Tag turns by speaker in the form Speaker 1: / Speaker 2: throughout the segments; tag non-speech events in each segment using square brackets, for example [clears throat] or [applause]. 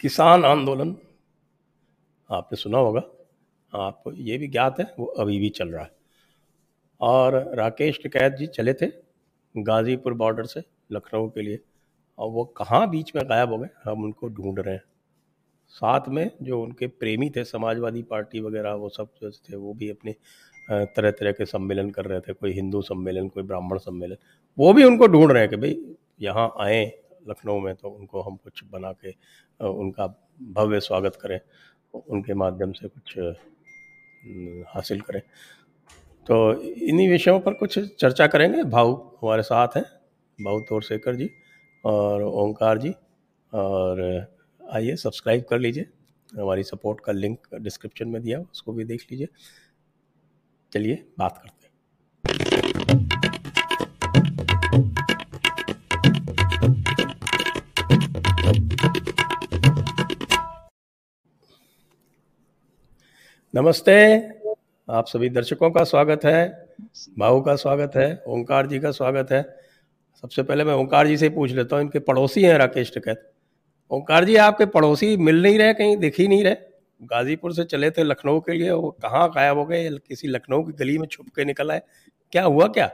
Speaker 1: किसान आंदोलन। आपने सुना होगा आपको ये भी ज्ञात है, वो अभी भी चल रहा है। और राकेश टिकैत जी चले थे गाज़ीपुर बॉर्डर से लखनऊ के लिए। और वो कहाँ बीच में गायब हो गए, हम उनको ढूंढ रहे हैं। साथ में जो उनके प्रेमी थे, समाजवादी पार्टी वगैरह, वो सब जो थे, वो भी अपने तरह तरह के सम्मेलन कर रहे थे। कोई हिंदू सम्मेलन, कोई ब्राह्मण सम्मेलन, वो भी उनको ढूंढ रहे हैं कि भाई, यहाँ आए लखनऊ में तो उनको हम कुछ बना के उनका भव्य स्वागत करें, उनके माध्यम से कुछ हासिल करें। तो इन्हीं विषयों पर कुछ चर्चा करेंगे। भाऊ हमारे साथ हैं, भाऊ तोरसेकर जी और ओंकार जी। और आइए, सब्सक्राइब कर लीजिए, हमारी सपोर्ट का लिंक डिस्क्रिप्शन में दिया, उसको भी देख लीजिए। चलिए, बात करते नमस्ते। आप सभी दर्शकों का स्वागत है भाऊ का स्वागत है, ओंकार जी का स्वागत है। सबसे पहले मैं ओंकार जी से पूछ लेता हूँ, इनके पड़ोसी हैं राकेश टिकैत। ओंकार जी, आपके पड़ोसी मिल नहीं रहे कहीं, दिख ही नहीं रहे। गाजीपुर से चले थे लखनऊ के लिए, वो कहाँ गायब हो गए? किसी लखनऊ की गली में छुप के निकल आए। क्या हुआ क्या?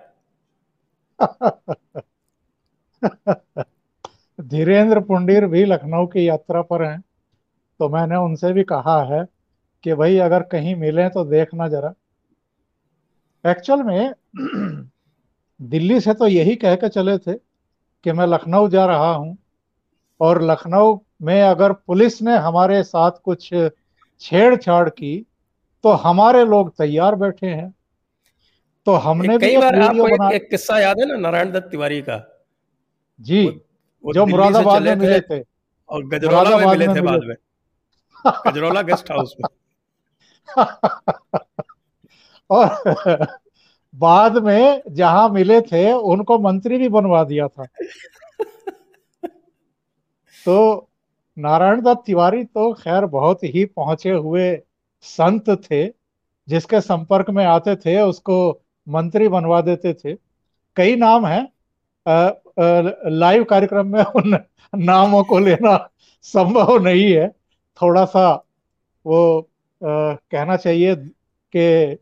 Speaker 1: [laughs]
Speaker 2: धीरेन्द्र पुंडीर भी लखनऊ की यात्रा पर हैं तो मैंने उनसे भी कहा है कि भाई अगर कहीं मिले तो देखना जरा। एक्चुअल में दिल्ली से तो यही कह के चले थे कि मैं लखनऊ जा रहा हूँ और लखनऊ में अगर पुलिस ने हमारे साथ कुछ छेड़छाड़ की तो हमारे लोग तैयार बैठे हैं। तो हमने
Speaker 1: भी बार आपको एक, एक किस्सा याद है ना नारायण दत्त तिवारी का?
Speaker 2: जी वो, वो जो मुरादाबाद में मिले थे
Speaker 1: और गजरौला में मिले थे बाद में। गजरौला गेस्ट हाउस में। [laughs]
Speaker 2: और बाद में जहाँ मिले थे, उनको मंत्री भी बनवा दिया था। तो नारायण दत्त तिवारी तो खैर बहुत ही पहुँचे हुए संत थे, जिसके संपर्क में आते थे, उसको मंत्री बनवा देते थे। कई नाम हैं। लाइव कार्यक्रम में उन नामों को लेना [laughs] संभव नहीं है। थोड़ा सा वो कहना चाहिए कि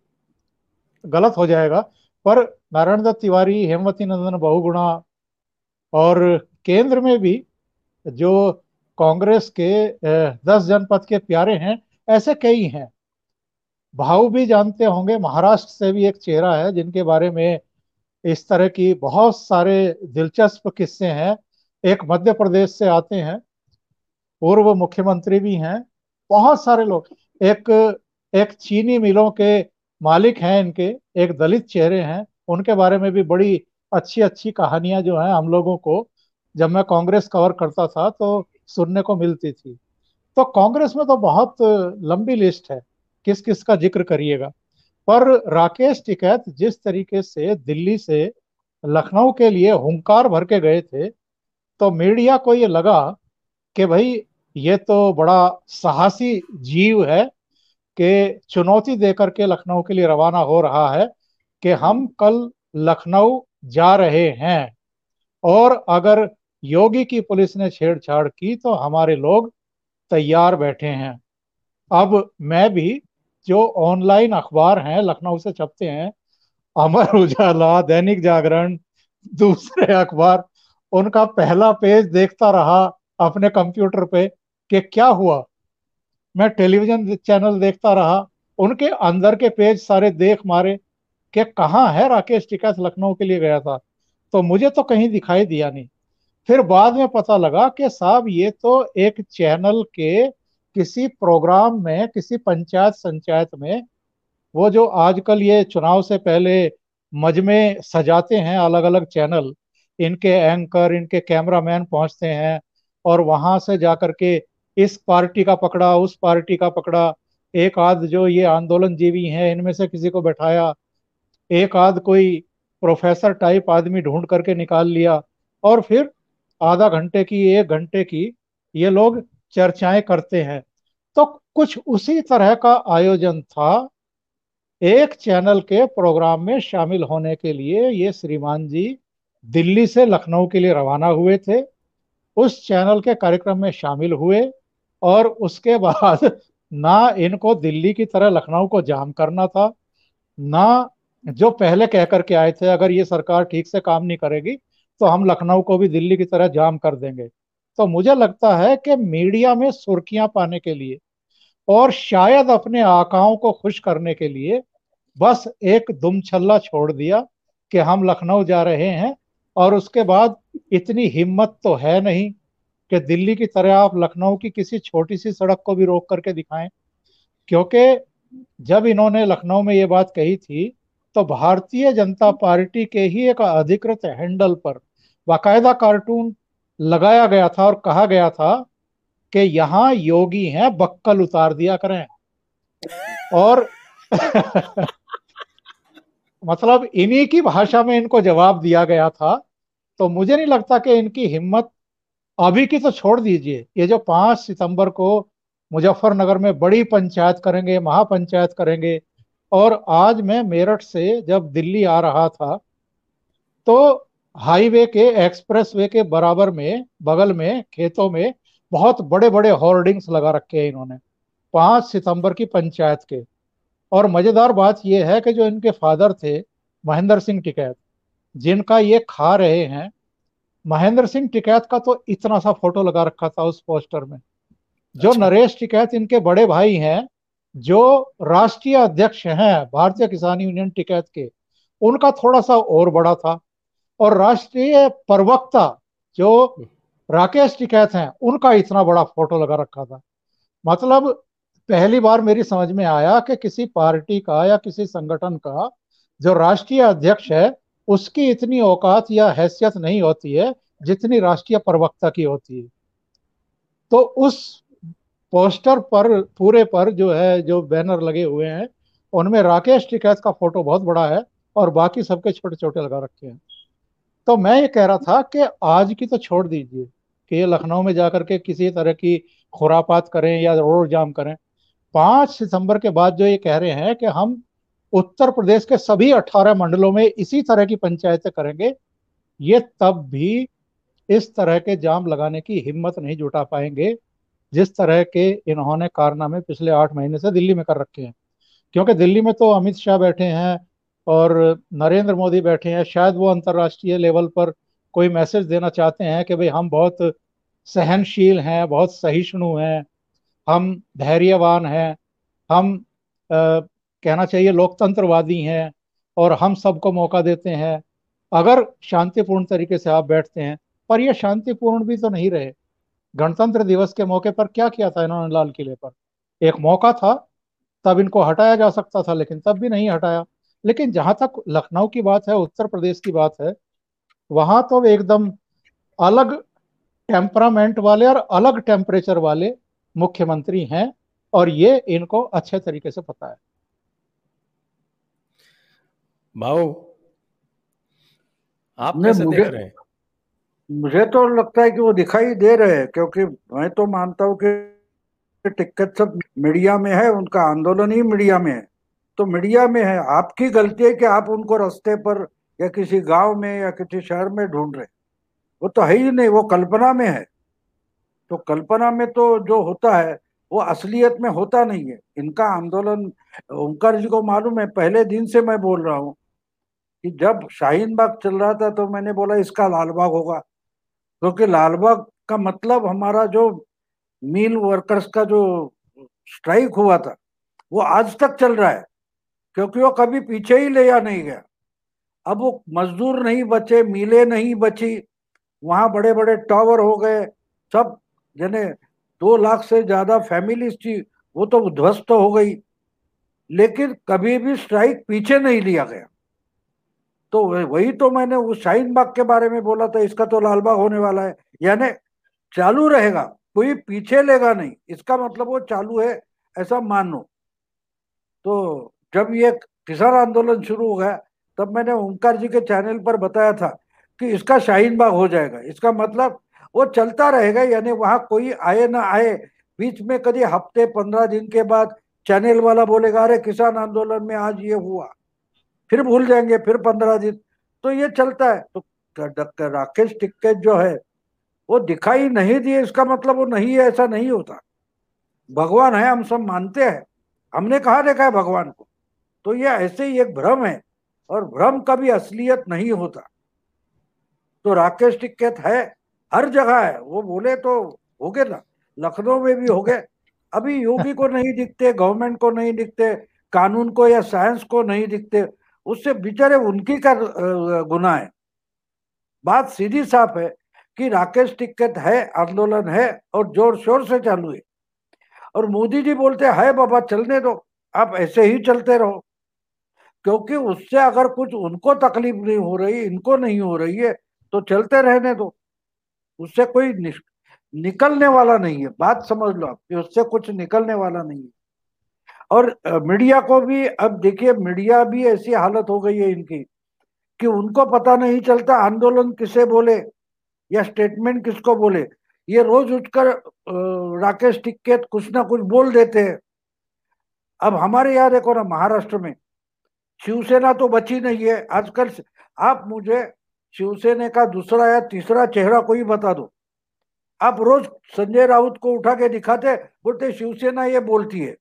Speaker 2: गलत हो जाएगा, पर नारायण दत्त तिवारी, हेमवती नंदन बहुगुणा और केंद्र में भी जो कांग्रेस के दस जनपद के प्यारे हैं, ऐसे कई हैं। भाव भी जानते होंगे, महाराष्ट्र से भी एक चेहरा है जिनके बारे में इस तरह की बहुत सारे दिलचस्प किस्से हैं। एक मध्य प्रदेश से आते हैं, पूर्व मुख्यमंत्री भी हैं, बहुत सारे लोग। एक एक चीनी मिलों के मालिक हैं इनके, एक दलित चेहरे हैं, उनके बारे में भी बड़ी अच्छी अच्छी कहानियाँ जो हैं हम लोगों को, जब मैं कांग्रेस कवर करता था तो सुनने को मिलती थी। तो कांग्रेस में तो बहुत लंबी लिस्ट है किस किस का ज़िक्र करिएगा। पर राकेश टिकैत जिस तरीके से दिल्ली से लखनऊ के लिए हुंकार भर के गए थे तो मीडिया को ये लगा कि भाई ये तो बड़ा साहसी जीव है कि चुनौती देकर के लखनऊ के लिए रवाना हो रहा है कि हम कल लखनऊ जा रहे हैं। और अगर योगी की पुलिस ने छेड़छाड़ की तो हमारे लोग तैयार बैठे हैं। अब मैं भी जो ऑनलाइन अखबार हैं, लखनऊ से छपते हैं, अमर [laughs] उजाला, दैनिक जागरण, दूसरे अखबार, उनका पहला पेज देखता रहा अपने कंप्यूटर पे। कि क्या हुआ? मैं टेलीविज़न चैनल देखता रहा, उनके अंदर के पेज सारे देख मारे कि कहाँ है राकेश टिकैत लखनऊ के लिए गया था। तो मुझे तो कहीं दिखाई दिया नहीं। फिर बाद में पता लगा कि साहब, ये तो एक चैनल के किसी प्रोग्राम में, किसी पंचायत संचायत में, वो जो आजकल ये चुनाव से पहले मजमे सजाते हैं अलग अलग चैनल, इनके एंकर, इनके कैमरामैन पहुँचते हैं और वहाँ से जाकर के इस पार्टी का पकड़ा, उस पार्टी का पकड़ा। एक आध जो ये आंदोलन जीवी हैं, इनमें से किसी को बैठाया। एक आध कोई प्रोफेसर टाइप आदमी ढूंढ करके निकाल लिया। और फिर आधा घंटे की, एक घंटे की ये लोग चर्चाएँ करते हैं। तो कुछ उसी तरह का आयोजन था एक चैनल के प्रोग्राम में शामिल होने के लिए। ये श्रीमान जी दिल्ली से लखनऊ के लिए रवाना हुए थे। उस चैनल के कार्यक्रम में शामिल हुए। और उसके बाद [laughs] ना इनको दिल्ली की तरह लखनऊ को जाम करना था, ना जो पहले कह करके आए थे, अगर ये सरकार ठीक से काम नहीं करेगी तो हम लखनऊ को भी दिल्ली की तरह जाम कर देंगे। तो मुझे लगता है कि मीडिया में सुर्खियाँ पाने के लिए और शायद अपने आकाओं को खुश करने के लिए बस एक दुम छल्ला छोड़ दिया कि हम लखनऊ जा रहे हैं और उसके बाद इतनी हिम्मत तो है नहीं कि दिल्ली की तरह आप लखनऊ की किसी छोटी सी सड़क को भी रोक करके दिखाएँ। क्योंकि जब इन्होंने लखनऊ में ये बात कही थी तो भारतीय जनता पार्टी के ही एक अधिकृत हैंडल पर बाकायदा कार्टून लगाया गया था और कहा गया था कि यहाँ योगी हैं, बक्कल उतार दिया करें। और [laughs] मतलब इन्हीं की भाषा में इनको जवाब दिया गया था। तो मुझे नहीं लगता कि इनकी हिम्मत अभी की तो छोड़ दीजिए। ये जो पाँच सितंबर को मुजफ्फरनगर में बड़ी पंचायत करेंगे, महापंचायत करेंगे, और आज मैं मेरठ से जब दिल्ली आ रहा था तो हाईवे के एक्सप्रेस वे के बराबर में, बगल में, खेतों में बहुत बड़े बड़े होर्डिंग्स लगा रखे हैं इन्होंने, पाँच सितंबर की पंचायत के। और मज़ेदार बात यह है कि जो इनके फादर थे, महेंद्र सिंह टिकैत, जिनका ये खा रहे हैं महेंद्र सिंह टिकैत का तो इतना सा फ़ोटो लगा रखा था उस पोस्टर में। जो अच्छा। नरेश टिकैत इनके बड़े भाई हैं जो राष्ट्रीय अध्यक्ष हैं भारतीय किसान यूनियन टिकैत के उनका थोड़ा सा और बड़ा था। और राष्ट्रीय प्रवक्ता जो राकेश टिकैत हैं उनका इतना बड़ा फ़ोटो लगा रखा था। मतलब पहली बार मेरी समझ में आया कि किसी पार्टी का या किसी संगठन का जो राष्ट्रीय अध्यक्ष है उसकी इतनी औकात या हैसियत नहीं होती है जितनी राष्ट्रीय प्रवक्ता की होती है। तो उस पोस्टर पर, पूरे पर जो है, जो बैनर लगे हुए हैं, उनमें राकेश टिकैत का फ़ोटो बहुत बड़ा है और बाकी सबके छोटे छोटे लगा रखे हैं। तो मैं ये कह रहा था कि आज की तो छोड़ दीजिए कि ये लखनऊ में जाकर के किसी तरह की खुरापात करें या रोड जाम करें। पाँच सितंबर के बाद जो ये कह रहे हैं कि हम उत्तर प्रदेश के सभी अठारह मंडलों में इसी तरह की पंचायतें करेंगे, ये तब भी इस तरह के जाम लगाने की हिम्मत नहीं जुटा पाएँगे, जिस तरह के इन्होंने कारनामे पिछले आठ महीने से दिल्ली में कर रखे हैं। क्योंकि दिल्ली में तो अमित शाह बैठे हैं और नरेंद्र मोदी बैठे हैं, शायद वो अंतर्राष्ट्रीय लेवल पर कोई मैसेज देना चाहते हैं कि भाई हम बहुत सहनशील हैं, बहुत सहिष्णु हैं, हम धैर्यवान हैं, हम कहना चाहिए, लोकतंत्रवादी हैं और हम सबको मौका देते हैं। अगर शांतिपूर्ण तरीके से आप बैठते हैं, पर यह शांतिपूर्ण भी तो नहीं रहे। गणतंत्र दिवस के मौके पर क्या किया था इन्होंने लाल किले पर? एक मौका था, तब इनको हटाया जा सकता था, लेकिन तब भी नहीं हटाया। लेकिन जहाँ तक लखनऊ की बात है, उत्तर प्रदेश की बात है, वहाँ तो एकदम अलग टेम्परामेंट वाले और अलग टेम्परेचर वाले मुख्यमंत्री हैं और ये इनको अच्छे तरीके से पता है।
Speaker 1: भाऊ आप कैसे देख रहे हैं?
Speaker 3: मुझे तो लगता है कि वो दिखाई दे रहे हैं क्योंकि मैं तो मानता हूँ कि टिक्कत सब मीडिया में है उनका आंदोलन ही मीडिया में है। तो मीडिया में है आपकी गलती है कि आप उनको रास्ते पर या किसी गाँव में या किसी शहर में ढूंढ रहे वो तो है ही नहीं वो कल्पना में है। तो कल्पना में तो जो होता है वो असलियत में होता नहीं है। इनका आंदोलन ओंकार जी को मालूम है पहले दिन से मैं बोल रहा हूँ कि जब शाहीन बाग चल रहा था तो मैंने बोला, इसका लाल बाग होगा। क्योंकि लालबाग का मतलब हमारा जो मिल वर्कर्स का जो स्ट्राइक हुआ था, वो आज तक चल रहा है, क्योंकि वो कभी पीछे ही ले या नहीं गया। अब वो मजदूर नहीं बचे, मिले नहीं बची, वहाँ बड़े बड़े टावर हो गए, सब जने दो लाख से ज़्यादा फैमिलीज़ थी, वो तो ध्वस्त हो गई। लेकिन कभी भी स्ट्राइक पीछे नहीं लिया गया। तो वही तो मैंने उस शाहीन बाग के बारे में बोला था, इसका तो लाल बाग होने वाला है। यानी चालू रहेगा, कोई पीछे लेगा नहीं। इसका मतलब वो चालू है, ऐसा मानो। तो जब ये किसान आंदोलन शुरू हो गया, तब मैंने ओंकार जी के चैनल पर बताया था कि इसका शाहीन बाग हो जाएगा। इसका मतलब वो चलता रहेगा, यानी वहाँ कोई आए ना आए, बीच में कभी हफ़्ते पंद्रह दिन के बाद चैनल वाला बोलेगा, अरे, किसान आंदोलन में आज ये हुआ। फिर भूल जाएँगे, फिर पंद्रह दिन। तो ये चलता है। तो राकेश टिक्के जो है, वो दिखाई नहीं दिए, इसका मतलब वो नहीं है, ऐसा नहीं होता। भगवान है, हम सब मानते हैं। हमने कहा देखा है भगवान को? तो ये ऐसे ही एक भ्रम है, और भ्रम कभी असलियत नहीं होता। तो राकेश टिक्केत है, हर जगह है। वो बोले तो हो गए ना, लखनऊ में भी हो गए। अभी योगी को नहीं दिखते, गवर्नमेंट को नहीं दिखते, कानून को या साइंस को नहीं दिखते। उससे बेचारे उनकी का गुना है। बात सीधी साफ़ है कि राकेश टिक्केत है, आंदोलन है और ज़ोर शोर से चालू है। और मोदी जी बोलते है बाबा, चलने दो, आप ऐसे ही चलते रहो। क्योंकि उससे अगर कुछ उनको तकलीफ़ नहीं हो रही, इनको नहीं हो रही है तो चलते रहने दो। उससे कोई निकलने वाला नहीं है। बात समझ लो आप कि उससे कुछ निकलने वाला नहीं है। और मीडिया को भी, अब देखिए, मीडिया भी ऐसी हालत हो गई है इनकी कि उनको पता नहीं चलता आंदोलन किसे बोले या स्टेटमेंट किसको बोले। ये रोज उठकर राकेश टिक्केत कुछ ना कुछ बोल देते हैं। अब हमारे यहाँ देखो ना, महाराष्ट्र में शिवसेना तो बची नहीं है। आजकल आप मुझे शिवसेना का दूसरा या तीसरा चेहरा कोई बता दो। आप रोज संजय राउत को उठा के दिखाते, बोलते शिवसेना ये बोलती है।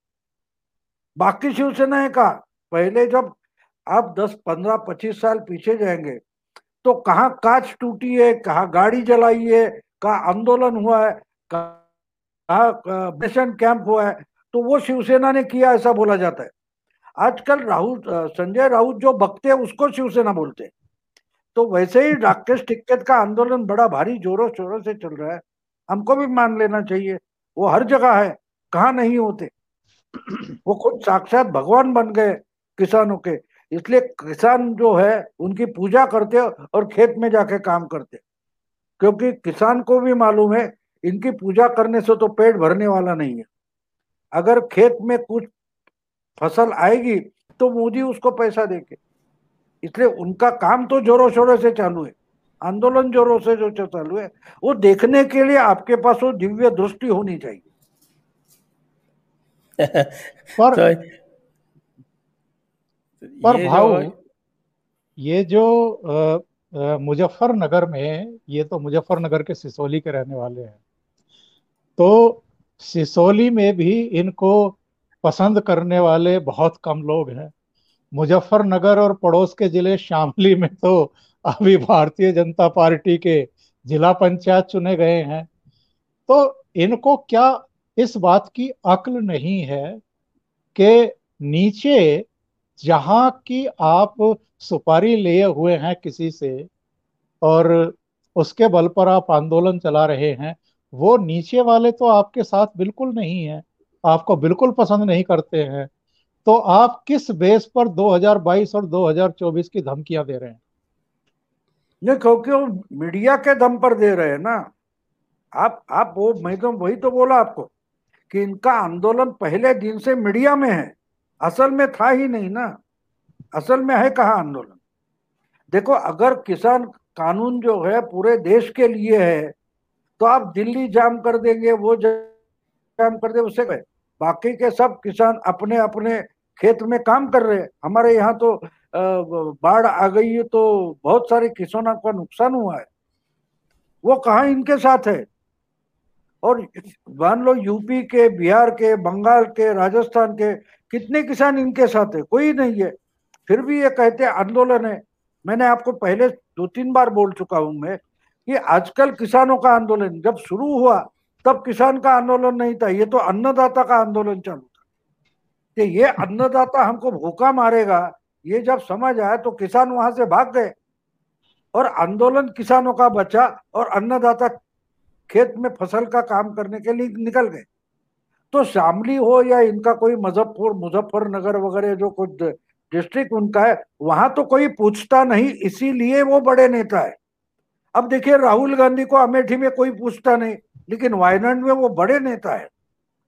Speaker 3: बाकी शिवसेना है का? पहले जब आप 10, 15, 25 साल पीछे जाएँगे तो कहाँ कांच टूटी है कहाँ गाड़ी जलाई है कहाँ आंदोलन हुआ है कहा कैंप हुआ है तो वो शिवसेना ने किया ऐसा बोला जाता है। आजकल राहुल संजय राउत जो बकते हैं उसको शिवसेना बोलते हैं। तो वैसे ही राकेश टिक्केत का आंदोलन बड़ा भारी जोरों शोरों से चल रहा है। हमको भी मान लेना चाहिए। वो हर जगह है कहा नहीं होते। [clears throat] वो खुद साक्षात भगवान बन गए किसानों के। इसलिए किसान जो है, उनकी पूजा करते और खेत में जाके काम करते। क्योंकि किसान को भी मालूम है, इनकी पूजा करने से तो पेट भरने वाला नहीं है। अगर खेत में कुछ फ़सल आएगी तो मोदी उसको पैसा देके इसलिए उनका काम तो जोरों शोरों से चालू है। आंदोलन जोरों से जो चालू है, वो देखने के लिए आपके पास वो दिव्य दृष्टि होनी चाहिए।
Speaker 2: पर तो पर भाव ये जो मुजफ्फरनगर में ये तो मुजफ्फरनगर के सिसोली के रहने वाले हैं। तो सिसोली में भी इनको पसंद करने वाले बहुत कम लोग हैं। मुजफ्फरनगर और पड़ोस के ज़िले शामली में तो अभी भारतीय जनता पार्टी के जिला पंचायत चुने गए हैं। तो इनको क्या इस बात की अक्ल नहीं है कि नीचे जहाँ की आप सुपारी लिए हुए हैं किसी से और उसके बल पर आप आंदोलन चला रहे हैं, वो नीचे वाले तो आपके साथ बिल्कुल नहीं है, आपको बिल्कुल पसंद नहीं करते हैं तो आप किस बेस पर 2022 और 2024 की धमकियाँ दे रहे हैं?
Speaker 3: नहीं, क्योंकि मीडिया के दम पर दे रहे हैं ना। आप आप वो, मैं तो वही तो बोला आपको। कि इनका आंदोलन पहले दिन से मीडिया में है, असल में था ही नहीं ना। असल में है कहा आंदोलन? देखो, अगर किसान कानून जो है, पूरे देश के लिए है तो आप दिल्ली जाम कर देंगे, वो जाम कर दे, उससे बाकी के सब किसान अपने अपने खेत में काम कर रहे हैं। हमारे यहाँ तो बाढ़ आ गई है तो बहुत सारे किसानों का नुकसान हुआ है। वो कहा इनके साथ है? और मान लो यूपी के, बिहार के, बंगाल के, राजस्थान के, कितने किसान इनके साथ है? कोई नहीं है। फिर भी ये कहते आंदोलन है। मैंने आपको पहले दो तीन बार बोल चुका हूँ मैं कि आजकल किसानों का आंदोलन, जब शुरू हुआ, तब किसान का आंदोलन नहीं था। ये तो अन्नदाता का आंदोलन चालू था। कि ये अन्नदाता हमको भूखा मारेगा, ये जब समझ आया तो किसान वहाँ से भाग गए। और आंदोलन किसानों का बचा, और अन्नदाता खेत में फ़सल का काम करने के लिए निकल गए। तो शामली हो या इनका कोई मुजफ्फर मुजफ्फरनगर वगैरह जो कुछ डिस्ट्रिक्ट उनका है, वहाँ तो कोई पूछता नहीं, इसीलिए वो बड़े नेता है। अब देखिए, राहुल गांधी को अमेठी में कोई पूछता नहीं, लेकिन वायनाड में वो बड़े नेता है,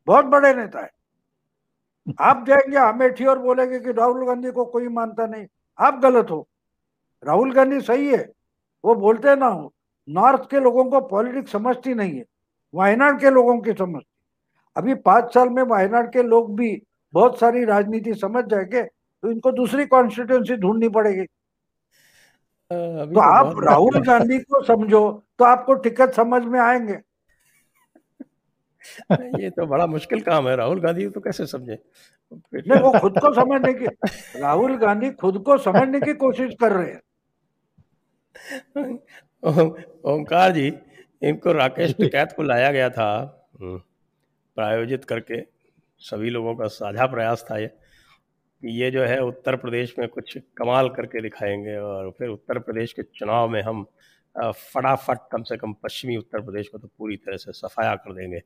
Speaker 3: बहुत बड़े नेता है। आप जाएँगे अमेठी और बोलेंगे कि राहुल गांधी को कोई मानता नहीं, आप गलत हो। राहुल गांधी सही है, वो बोलते ना हो नॉर्थ के लोगों को पॉलिटिक्स समझती नहीं है वायनाड के लोगों की समझती अभी पाँच साल में वायनाड के लोग भी बहुत सारी राजनीति समझ जाएँगे तो इनको दूसरी कॉन्स्टिट्यूंसी ढूंढनी पड़ेगी। तो, तो आप राहुल गांधी को समझो तो आपको टिकट समझ में आएँगे।
Speaker 1: ये तो बड़ा मुश्किल काम है राहुल गांधी तो कैसे समझे?
Speaker 3: नहीं वो खुद को समझने की राहुल गांधी खुद को समझने की कोशिश कर रहे हैं।
Speaker 1: ओंकार जी इनको राकेश टिकैत [laughs] को लाया गया था। हम्म, प्रायोजित करके सभी लोगों का साझा प्रयास था ये। कि ये जो है उत्तर प्रदेश में कुछ कमाल करके दिखाएँगे और फिर उत्तर प्रदेश के चुनाव में हम फटाफट कम से कम पश्चिमी उत्तर प्रदेश को तो पूरी तरह से सफाया कर देंगे।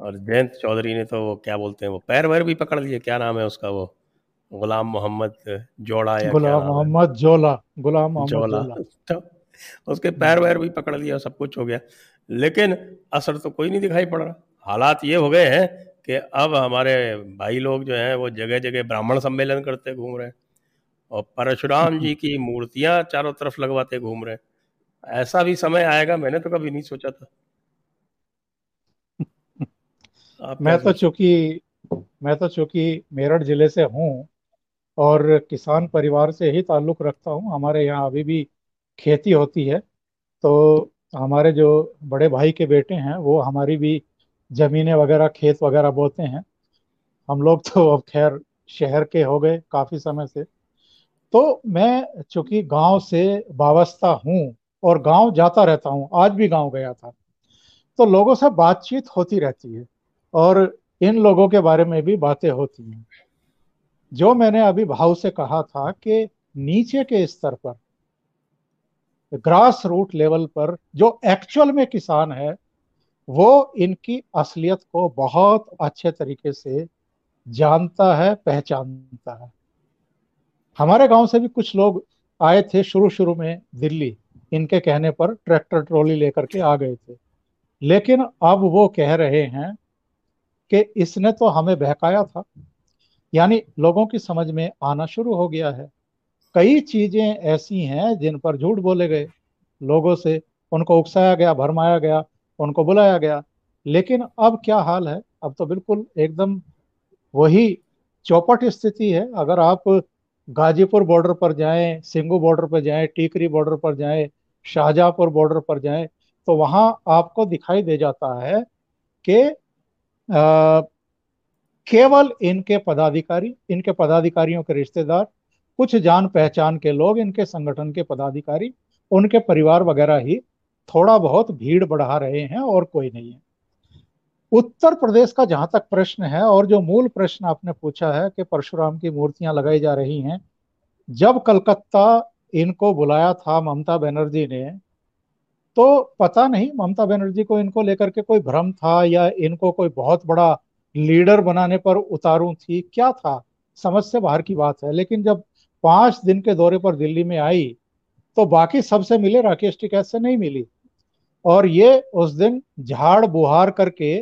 Speaker 1: और जयंत चौधरी ने तो वो क्या बोलते हैं वो पैर वैर भी पकड़ लिए क्या नाम है उसका वो? गुलाम मोहम्मद जोड़ा या
Speaker 2: गुलाम मोहम्मद जोला गुलाम मोहम्मद जोला।
Speaker 1: तो उसके पैर वैर भी पकड़ लिया सब कुछ हो गया। लेकिन असर तो कोई नहीं दिखाई पड़ रहा। हालात ये हो गए हैं कि अब हमारे भाई लोग जो हैं वो जगह जगह ब्राह्मण सम्मेलन करते घूम रहे हैं और परशुराम जी की मूर्तियाँ चारों तरफ़ लगवाते घूम रहे हैं। ऐसा भी समय आएगा मैंने तो कभी नहीं सोचा था।
Speaker 2: मैं तो चूँकि मैं तो चूँकि मेरठ ज़िले से हूँ और किसान परिवार से ही ताल्लुक रखता हूँ हमारे यहाँ अभी भी खेती होती है तो हमारे जो बड़े भाई के बेटे हैं, वो हमारी भी जमीनें वगैरह, खेत वगैरह बोते हैं। हम लोग तो अब खैर शहर के हो गए काफ़ी समय से। तो मैं चूँकि गाँव से वाबस्ता हूँ और गाँव जाता रहता हूँ, आज भी गाँव गया था तो लोगों से बातचीत होती रहती है और इन लोगों के बारे में भी बातें होती हैं। जो मैंने अभी भाव से कहा था कि नीचे के स्तर पर ग्रास रूट लेवल पर जो एक्चुअल में किसान है, वो इनकी असलियत को बहुत अच्छे तरीके से जानता है, पहचानता है। हमारे गाँव से भी कुछ लोग आए थे शुरू शुरू में दिल्ली। इनके कहने पर ट्रैक्टर, ट्रॉली लेकर के आ गए थे। लेकिन अब वो कह रहे हैं कि इसने तो हमें बहकाया था। यानी लोगों की समझ में आना शुरू हो गया है। कई चीज़ें ऐसी हैं जिन पर झूठ बोले गए। लोगों से उनको उकसाया गया, भरमाया गया, उनको बुलाया गया। लेकिन अब क्या हाल है? अब तो बिल्कुल एकदम वही चौपट स्थिति है। अगर आप गाजीपुर बॉर्डर पर जाएँ, सिंगू बॉर्डर पर जाएँ, टीकरी बॉर्डर पर जाएँ, शाहजहांपुर बॉर्डर पर जाएँ तो वहाँ आपको दिखाई दे जाता है कि केवल इनके पदाधिकारी, इनके पदाधिकारियों के रिश्तेदार कुछ जान पहचान के लोग इनके संगठन के पदाधिकारी, उनके परिवार वगैरह ही थोड़ा बहुत भीड़ बढ़ा रहे हैं और कोई नहीं है। उत्तर प्रदेश का जहाँ तक प्रश्न है और जो मूल प्रश्न आपने पूछा है कि परशुराम की मूर्तियाँ लगाई जा रही हैं, जब कलकत्ता इनको बुलाया था ममता बनर्जी ने तो पता नहीं ममता बनर्जी को इनको लेकर के कोई भ्रम था या इनको कोई बहुत बड़ा लीडर बनाने पर उतारू थी, क्या था? समझ से बाहर की बात है, लेकिन जब पाँच दिन के दौरे पर दिल्ली में आई तो बाकी सबसे मिले राकेश टिकैत से नहीं मिली। और ये उस दिन झाड़ बुहार करके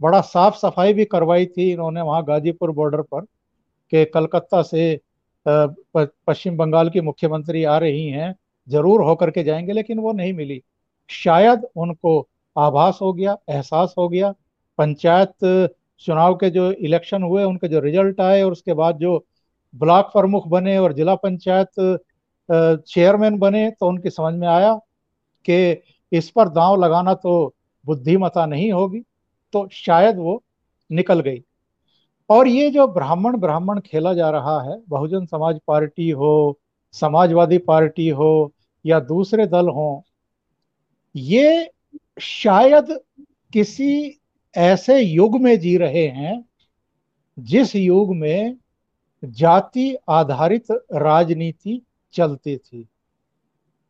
Speaker 2: बड़ा साफ़ सफ़ाई भी करवाई थी इन्होंने वहाँ गाजीपुर बॉर्डर पर, कि कलकत्ता से पश्चिम बंगाल की मुख्यमंत्री आ रही हैं, ज़रूर होकर के जाएँगे, लेकिन वो नहीं मिली। शायद उनको आभास हो गया, एहसास हो गया, पंचायत चुनाव के जो इलेक्शन हुए, उनके जो रिज़ल्ट आए, और उसके बाद जो ब्लॉक प्रमुख बने और जिला पंचायत चेयरमैन बने तो उनकी समझ में आया कि इस पर दांव लगाना तो बुद्धिमता नहीं होगी तो शायद वो निकल गई। और ये जो ब्राह्मण ब्राह्मण खेला जा रहा है, बहुजन समाज पार्टी हो, समाजवादी पार्टी हो या दूसरे दल हो, ये शायद किसी ऐसे युग में जी रहे हैं जिस युग में जाति आधारित राजनीति चलती थी।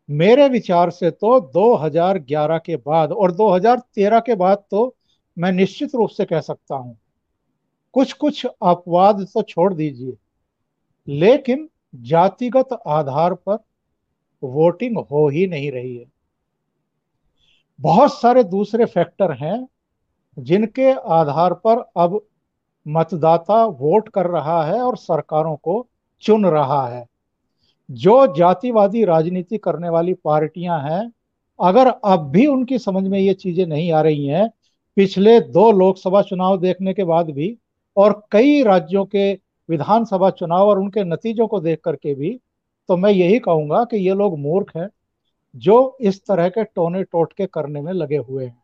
Speaker 2: मेरे विचार से तो 2011 के बाद और 2013 के बाद तो मैं निश्चित रूप से कह सकता हूँ कुछ कुछ अपवाद तो छोड़ दीजिए, लेकिन जातिगत आधार पर वोटिंग हो ही नहीं रही है। बहुत सारे दूसरे फैक्टर हैं जिनके आधार पर अब मतदाता वोट कर रहा है और सरकारों को चुन रहा है। जो जातिवादी राजनीति करने वाली पार्टियाँ हैं, अगर अब भी उनकी समझ में ये चीज़ें नहीं आ रही हैं, पिछले दो लोकसभा चुनाव देखने के बाद भी और कई राज्यों के विधानसभा चुनाव और उनके नतीजों को देख करके भी तो मैं यही कहूँगा कि ये लोग मूर्ख हैं, जो इस तरह के टोने टोटके करने में लगे हुए हैं।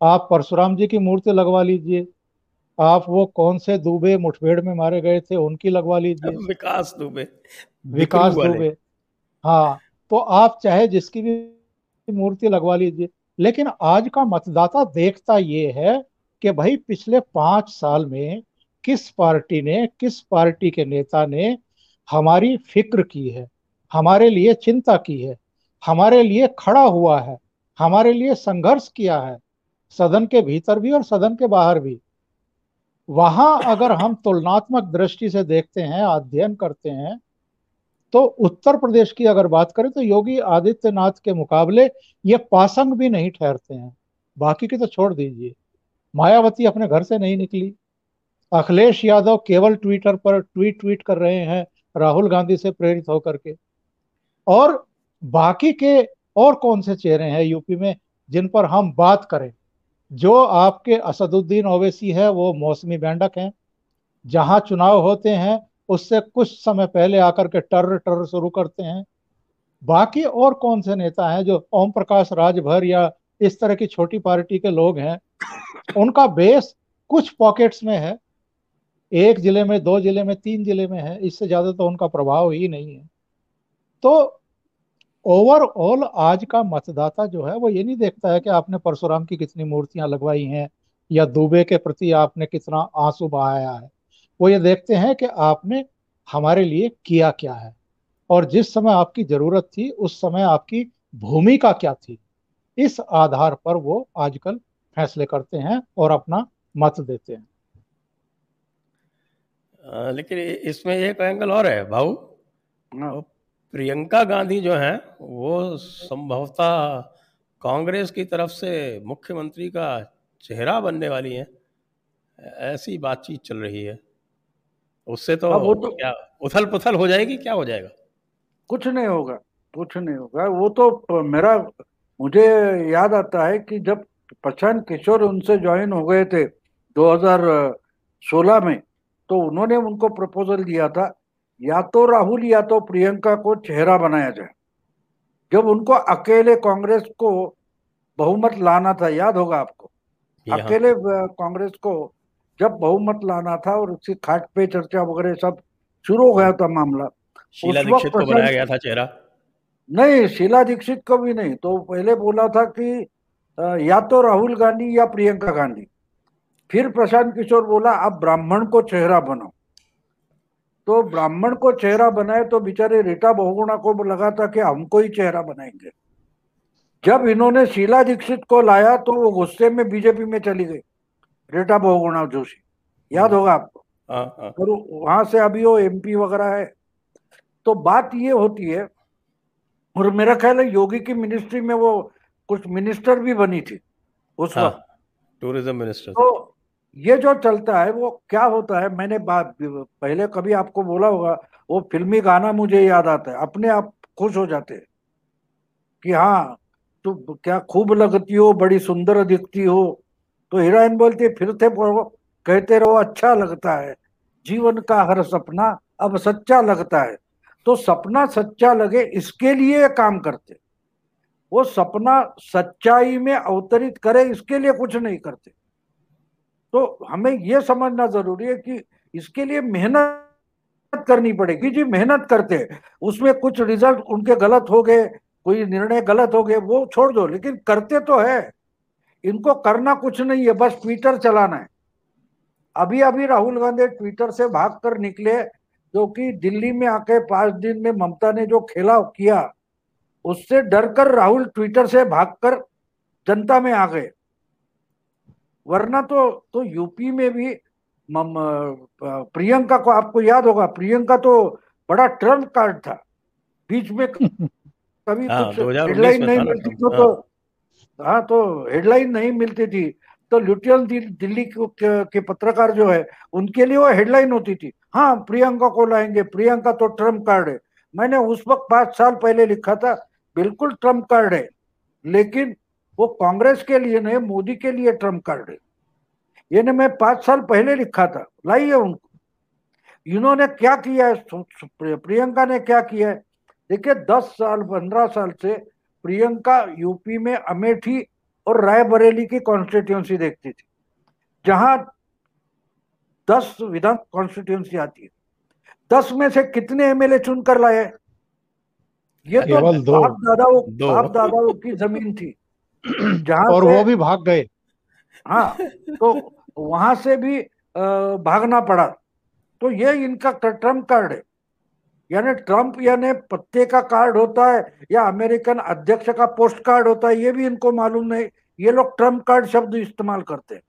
Speaker 2: आप परशुराम जी की मूर्ति लगवा लीजिए। आप वो कौन से दुबे मुठभेड़ में मारे गए थे उनकी लगवा लीजिए। [laughs]
Speaker 1: विकास दुबे।
Speaker 2: विकास दुबे। हाँ तो आप चाहे जिसकी भी मूर्ति लगवा लीजिए। लेकिन आज का मतदाता देखता ये है कि भाई पिछले पाँच साल में किस पार्टी ने किस पार्टी के नेता ने हमारी फ़िक्र की है हमारे लिए चिंता की है हमारे लिए खड़ा हुआ है हमारे लिए संघर्ष किया है सदन के भीतर भी और सदन के बाहर भी। वहाँ अगर हम तुलनात्मक दृष्टि से देखते हैं, अध्ययन करते हैं तो उत्तर प्रदेश की अगर बात करें तो योगी आदित्यनाथ के मुकाबले ये पासंग भी नहीं ठहरते हैं। बाकी की तो छोड़ दीजिए। मायावती अपने घर से नहीं निकली। अखिलेश यादव केवल ट्विटर पर ट्वीट ट्वीट कर रहे हैं, राहुल गांधी से प्रेरित होकर के। और बाकी के और कौन से चेहरे हैं यूपी में जिन पर हम बात करें? जो आपके असदुद्दीन ओवैसी है, वो मौसमी बैंडक हैं। जहाँ चुनाव होते हैं, उससे कुछ समय पहले आकर के टर टर शुरू करते हैं। बाकी और कौन से नेता हैं जो ओम प्रकाश राजभर या इस तरह की छोटी पार्टी के लोग हैं, उनका बेस कुछ पॉकेट्स में है। एक ज़िले में, दो ज़िले में, तीन ज़िले में है, इससे ज़्यादा तो उनका प्रभाव ही नहीं है। तो ओवरऑल आज का मतदाता जो है वो ये नहीं देखता है कि आपने परशुराम की कितनी मूर्तियाँ लगवाई हैं या दुबे के प्रति आपने कितना आँसू बहाया है। वो ये देखते हैं कि आपने हमारे लिए किया क्या है। और जिस समय आपकी ज़रूरत थी उस समय आपकी भूमिका क्या थी इस आधार पर वो आजकल फैसले करते हैं और अपना मत देते हैं।
Speaker 1: आ, लेकिन इसमें एक एंगल और है भाऊ। हाँ। प्रियंका गांधी जो है वो संभवतः कांग्रेस की तरफ़ से मुख्यमंत्री का चेहरा बनने वाली हैं। ऐसी बातचीत चल रही है। उससे तो, वो तो क्या उथल पुथल हो जाएगी क्या हो जाएगा?
Speaker 3: कुछ नहीं होगा कुछ नहीं होगा। वो तो मेरा मुझे याद आता है कि जब प्रशांत किशोर उनसे ज्वाइन हो गए थे 2016 में तो उन्होंने उनको प्रपोजल दिया था या तो राहुल या तो प्रियंका को चेहरा बनाया जाए। जब उनको अकेले कांग्रेस को बहुमत लाना था याद होगा आपको? अकेले कांग्रेस को जब बहुमत लाना था और उसकी खाट पे चर्चा वगैरह सब शुरू हो गया था मामला
Speaker 1: शीला दीक्षित को बनाया गया था चेहरा?
Speaker 3: नहीं शीला दीक्षित को भी नहीं। तो पहले बोला था कि या तो राहुल गांधी या प्रियंका गांधी। फिर प्रशांत किशोर बोला आप ब्राह्मण को चेहरा बनाओ। तो ब्राह्मण को चेहरा बनाए तो बेचारे रीटा बहुगुणा को लगा था कि हमको ही चेहरा बनाएँगे। जब इन्होंने शीला दीक्षित को लाया तो वो गुस्से में बीजेपी में चली गई रीटा बहुगुणा जोशी। याद होगा आपको?
Speaker 1: हाँ, हाँ।
Speaker 3: और वहाँ से अभी वो एमपी वगैरह है। तो बात ये होती है और मेरा ख्याल है योगी की मिनिस्ट्री में वो कुछ मिनिस्टर भी बनी थी उस हाँ, वक्त।
Speaker 1: टूरिज़्म मिनिस्टर
Speaker 3: तो ये जो चलता है, वो क्या होता है? मैंने बात पहले कभी आपको बोला होगा, वो फिल्मी गाना मुझे याद आता है। अपने आप खुश हो जाते हैं कि हाँ तू क्या खूब लगती हो, बड़ी सुंदर दिखती हो। तो हीरोइन बोलती फिर थे कहते रहो अच्छा लगता है। जीवन का हर सपना अब सच्चा लगता है। तो सपना सच्चा लगे, इसके लिए काम करते। वो सपना सच्चाई में अवतरित करे, इसके लिए कुछ नहीं करते। तो हमें यह समझना ज़रूरी है कि इसके लिए मेहनत करनी पड़ेगी। जी, मेहनत करते उसमें कुछ रिज़ल्ट उनके गलत हो गए, कोई निर्णय गलत हो गए, वो छोड़ दो, लेकिन करते तो है। इनको करना कुछ नहीं है, बस ट्विटर चलाना है। अभी अभी राहुल गांधी ट्विटर से भाग कर निकले क्योंकि दिल्ली में आके पाँच दिन में ममता ने जो खेला किया, उससे डरकर राहुल ट्विटर से भागकर जनता में आ गए। वरना तो तो यूपी में भी प्रियंका को आपको याद होगा प्रियंका तो बड़ा ट्रंप कार्ड था। बीच में [laughs] कभी हाँ, कुछ हेडलाइन नहीं मिलती तो, तो हाँ तो हेडलाइन नहीं मिलती थी। तो लुटियन दिल्ली के पत्रकार जो है उनके लिए वो हेडलाइन होती थी। हाँ प्रियंका को लाएँगे प्रियंका तो ट्रंप कार्ड है। मैंने उस वक्त पाँच साल पहले लिखा था बिल्कुल ट्रंप कार्ड है। लेकिन वो कांग्रेस के लिए नहीं मोदी के लिए ट्रंप कार्ड है। ये ने मैं पाँच साल पहले लिखा था लाइए उनको। इन्होंने क्या किया है? प्रियंका ने क्या किया है? देखिए दस साल पंद्रह साल से प्रियंका यूपी में अमेठी और रायबरेली की कॉन्स्टिट्यूंसी देखती थी जहाँ दस विधान कॉन्स्टिट्यूंसी आती है। दस में से कितने एमएलए चुनकर लाए ये तो बाप दादाओं बाप दादाओं की ज़मीन थी। [clears throat]
Speaker 2: जहाँ और वो भी भाग गए।
Speaker 3: हाँ तो वहाँ से भी भागना पड़ा। तो ये इनका ट्रंप कार्ड है। यानी ट्रंप यानी पत्ते का कार्ड होता है या अमेरिकन अध्यक्ष का पोस्ट कार्ड होता है ये भी इनको मालूम नहीं। ये लोग ट्रंप कार्ड शब्द इस्तेमाल करते हैं।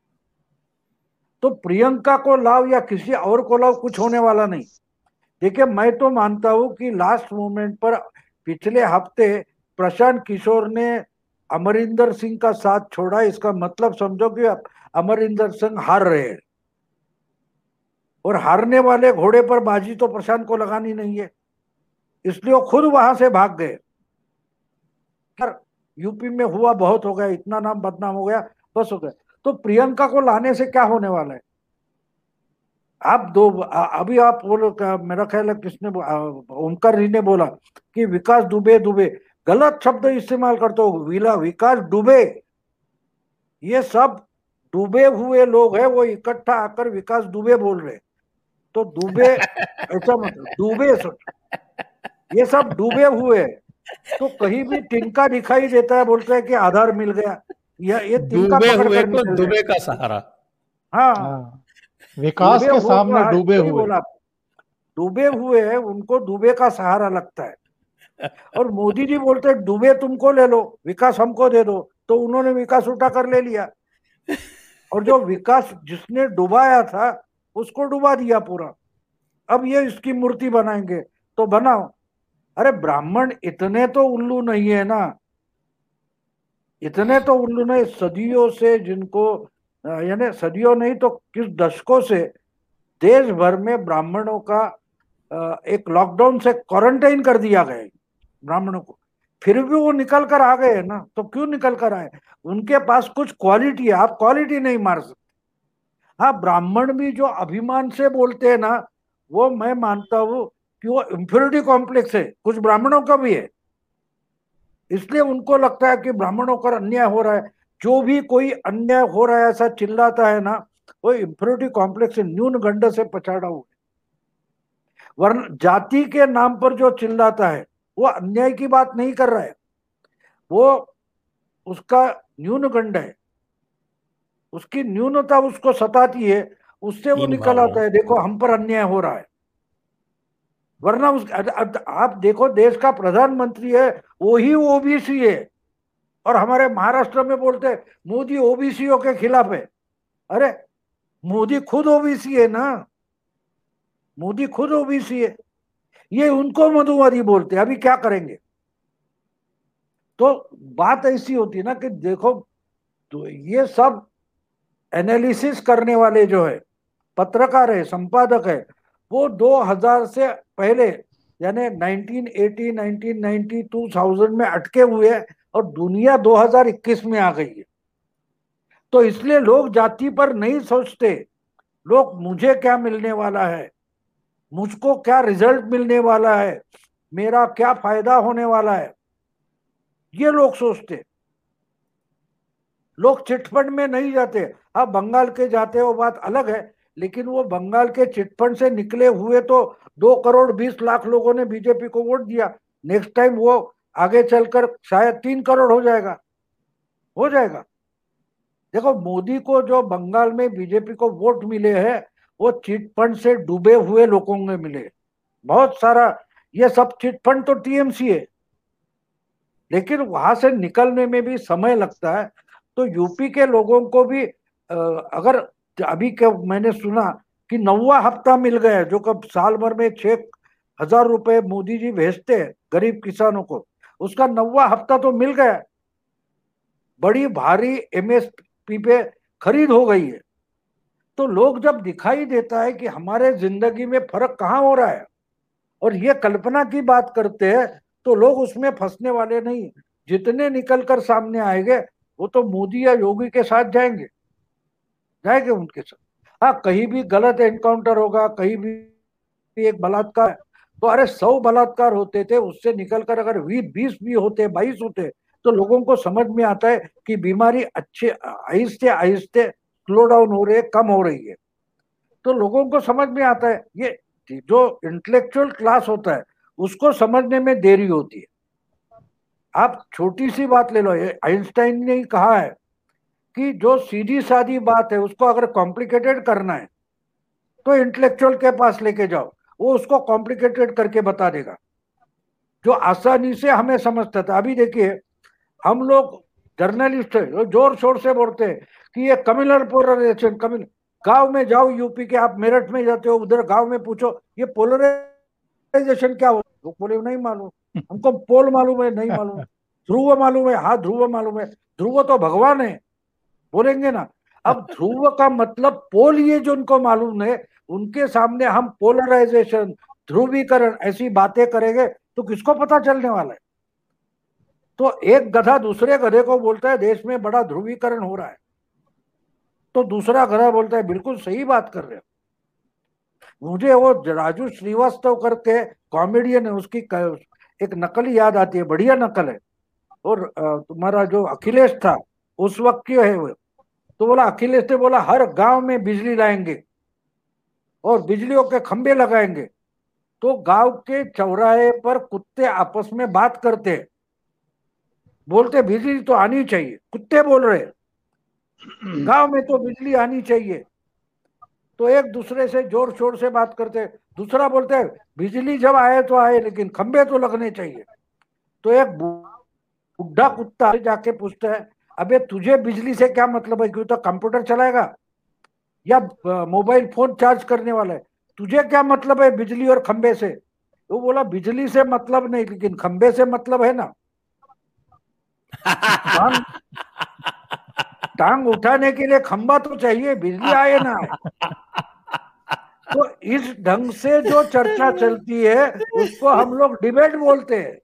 Speaker 3: तो प्रियंका को लाओ या किसी और को लाओ कुछ होने वाला नहीं। देखिए मैं तो मानता हूँ कि लास्ट मोमेंट पर पिछले हफ़्ते प्रशांत किशोर ने अमरिंदर सिंह का साथ छोड़ा, इसका मतलब समझो कि अमरिंदर सिंह हार रहे हैं। और हारने वाले घोड़े पर बाजी तो प्रशांत को लगानी नहीं है। इसलिए वो खुद वहाँ से भाग गए। यूपी में हुआ बहुत हो गया, इतना नाम बदनाम हो गया, बस हो गया। तो प्रियंका को लाने से क्या होने वाला है? आप दो अभी आप बोलो मेरा ख्याल है, किसने ओमकार जी ने बोला कि विकास दुबे दुबे गलत शब्द इस्तेमाल करते हो विला विकास डूबे। ये सब डूबे हुए लोग हैं वो इकट्ठा आकर विकास दुबे बोल रहे तो डूबे [laughs] ऐसा मतलब डूबे ये सब डूबे हुए तो कहीं भी तिनका दिखाई देता है बोलते हैं कि आधार मिल गया।
Speaker 1: यह ये तिनका हुए तो डूबे का सहारा।
Speaker 3: हाँ, हाँ।
Speaker 2: विकास के सामने डूबे हुए। बोला?
Speaker 3: डूबे हुए हैं उनको डूबे का सहारा लगता है। और मोदी जी बोलते, डूबे तुमको ले लो, विकास हमको दे दो। तो उन्होंने विकास उठा कर ले लिया। और जो विकास जिसने डुबाया था, उसको डुबा दिया पूरा। अब ये इसकी मूर्ति बनाएँगे तो बनाओ। अरे ब्राह्मण इतने तो उल्लू नहीं है ना। इतने तो उल्लू नहीं, सदियों से जिनको यानी सदियों नहीं तो किस दशकों से देश भर में ब्राह्मणों का एक लॉकडाउन से क्वारंटाइन कर दिया गया। ब्राह्मणों को। फिर भी वो निकल कर आ गए ना तो क्यों निकल कर आए? उनके पास कुछ क्वालिटी है, आप क्वालिटी नहीं मार सकते। हाँ ब्राह्मण भी जो अभिमान से बोलते हैं ना, वो मैं मानता हूँ कि वो इंफ्योरिटी कॉम्प्लेक्स है, कुछ ब्राह्मणों का भी है। इसलिए उनको लगता है कि ब्राह्मणों का अन्याय हो रहा है। जो भी कोई अन्याय हो रहा है, ऐसा चिल्लाता है ना, वो इंफ्योरिटी कॉम्प्लेक्स से न्यून गंड से पछाड़ा हुआ वर्ण जाति के नाम पर जो चिल्लाता है वो अन्याय की बात नहीं कर रहा है। वो उसका न्यून गंड है। उसकी न्यूनता उसको सताती है उससे वो निकल आता है। देखो हम पर अन्याय हो रहा है। वरना उस आप देखो देश का प्रधानमंत्री है वो ही ओबीसी है। और हमारे महाराष्ट्र में बोलते मोदी ओबीसीओ के खिलाफ है। अरे मोदी खुद ओबीसी है ना? मोदी खुद ओबीसी है। ये उनको मधुवादी बोलते हैं अभी क्या करेंगे? तो बात ऐसी होती है ना कि देखो तो ये सब एनालिसिस करने वाले जो है पत्रकार है संपादक है वो 2000 से पहले यानी 1980, 1990, 2000 में अटके हुए हैं और दुनिया 2021 में आ गई है। तो इसलिए लोग जाति पर नहीं सोचते। लोग मुझे क्या मिलने वाला है? मुझको क्या रिज़ल्ट मिलने वाला है? मेरा क्या फ़ायदा होने वाला है? ये लोग सोचते। लोग चिटफंड में नहीं जाते। अब बंगाल के जाते वो बात अलग है, लेकिन वो बंगाल के चिटफंड से निकले हुए तो दो करोड़ बीस लाख लोगों ने बीजेपी को वोट दिया। नेक्स्ट टाइम वो आगे चलकर शायद तीन करोड़ हो जाएगा। हो जाएगा। देखो, मोदी को जो बंगाल में बीजेपी को वोट मिले हैं वो चिटफंड से डूबे हुए लोगों में मिले। बहुत सारा, ये सब चिटफंड तो टीएमसी है। लेकिन वहाँ से निकलने में भी समय लगता है। तो यूपी के लोगों को भी अगर अभी क्या मैंने सुना कि नौवा हफ़्ता मिल गया जो कब साल भर में छह हज़ार रुपए मोदी जी भेजते हैं गरीब किसानों को, उसका नौवा हफ़्ता तो मिल गया बड़ी भारी एमएसपी पे खरीद हो गई है। तो लोग जब दिखाई देता है कि हमारे ज़िंदगी में फ़र्क कहाँ हो रहा है, और ये कल्पना की बात करते हैं तो लोग उसमें फंसने वाले नहीं जितने निकल कर सामने आएँगे, वो तो मोदी या योगी के साथ जाएँगे जाएँगे उनके साथ। हाँ कहीं भी गलत एनकाउंटर होगा, कहीं भी एक बलात्कार तो अरे सौ बलात्कार होते थे, उससे निकल कर अगर बीस भी होते, बाईस होते तो लोगों को समझ में आता है कि बीमारी अच्छे आहिस्ते आहिस्ते स्लो डाउन हो रही है, कम हो रही है। तो लोगों को समझ में आता है, ये जो इंटेलेक्चुअल क्लास होता है, उसको समझने में देरी होती है। आप छोटी सी बात ले लो आइंस्टाइन ने कहा है कि जो सीधी सादी बात है, उसको अगर कॉम्प्लिकेटेड करना है तो इंटेलेक्चुअल के पास लेके जाओ। वो उसको कॉम्प्लिकेटेड करके बता देगा। जो आसानी से हमें समझता था, अभी देखिए, हम लोग जर्नलिस्ट है जो ज़ोर शोर से बोलते हैं कि ये कम्युनल पोलराइजेशन कम्युनल गाँव में जाओ यूपी के आप मेरठ में जाते हो उधर गाँव में पूछो ये पोलराइजेशन क्या हो? लोग बोले नहीं मालूम। [laughs] हमको पोल मालूम है नहीं मालूम। ध्रुव मालूम है हाँ ध्रुव मालूम है। ध्रुव तो भगवान है बोलेंगे ना। अब [laughs] ध्रुव का मतलब पोल ये जो उनको मालूम है उनके सामने हम पोलराइजेशन ध्रुवीकरण ऐसी बातें करेंगे तो किसको पता चलने वाला है? तो एक गधा दूसरे गधे को बोलता है, देश में बड़ा ध्रुवीकरण हो रहा है। तो दूसरा गधा बोलता है, बिल्कुल सही बात कर रहे हो। मुझे वो राजू श्रीवास्तव करके कॉमेडियन है, उसकी एक नकल याद आती है, बढ़िया नकल है। और तुम्हारा जो अखिलेश था, उस वक्त क्यों है वो। तो बोला, अखिलेश ने बोला, हर गाँव में बिजली लाएँगे और बिजलियों के खंबे लगाएँगे। तो गाँव के चौराहे पर कुत्ते आपस में बात करते बोलते बिजली तो आनी चाहिए। कुत्ते बोल रहे [clears throat] गाँव में तो बिजली आनी चाहिए। तो एक दूसरे से ज़ोर शोर से बात करते दूसरा बोलते है बिजली जब आए तो आए लेकिन खंबे तो लगने चाहिए। तो एक बुढ़ा कुत्ता जाके पूछता है अबे तुझे बिजली से क्या मतलब है? क्यों तो कंप्यूटर चलाएगा? या मोबाइल फ़ोन चार्ज करने वाला है? तुझे क्या मतलब है बिजली और खंबे से? वो बोला बिजली से मतलब नहीं लेकिन खंबे से मतलब है ना। टांग, उठाने के लिए खंबा तो चाहिए बिजली आए ना। तो इस ढंग से जो चर्चा चलती है उसको हम लोग डिबेट बोलते हैं।